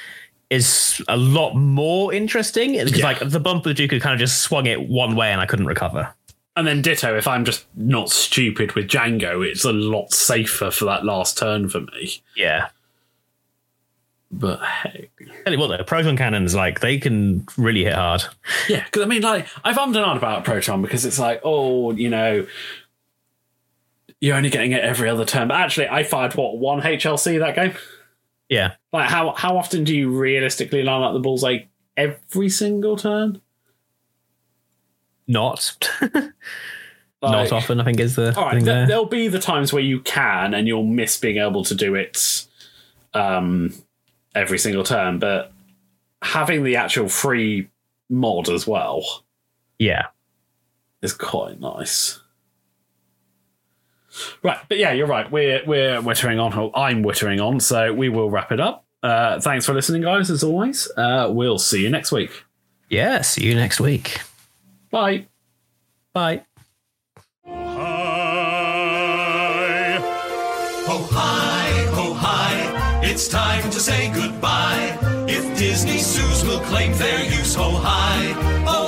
is a lot more interesting because Yeah. like the bump with Dooku kind of just swung it one way and I couldn't recover. And then ditto, if I'm just not stupid with Jango, it's a lot safer for that last turn for me. Yeah. But hey, Tell you what though, proton cannons like they can really hit hard. yeah, because I mean, like I've ummed and ahed about Proton because it's like, oh, you know, you're only getting it every other turn. But actually, I fired what one HLC that game. Yeah. Like how how often do you realistically line up the bullseye like, every single turn? Not Like- not often, I think is the All right, thing th- there. there'll be the times where you can and you'll miss being able to do it um, every single turn, but having the actual free mod as well Yeah. is quite nice. Right, but yeah, you're right. We're we're wittering on. or I'm wittering on, so we will wrap it up. Uh, thanks for listening, guys. As always, uh, we'll see you next week. Yeah. See you next week. Bye. Bye. Hi. Oh hi, oh hi, it's time to say goodbye. If Disney zoos will claim their use, ho hi, oh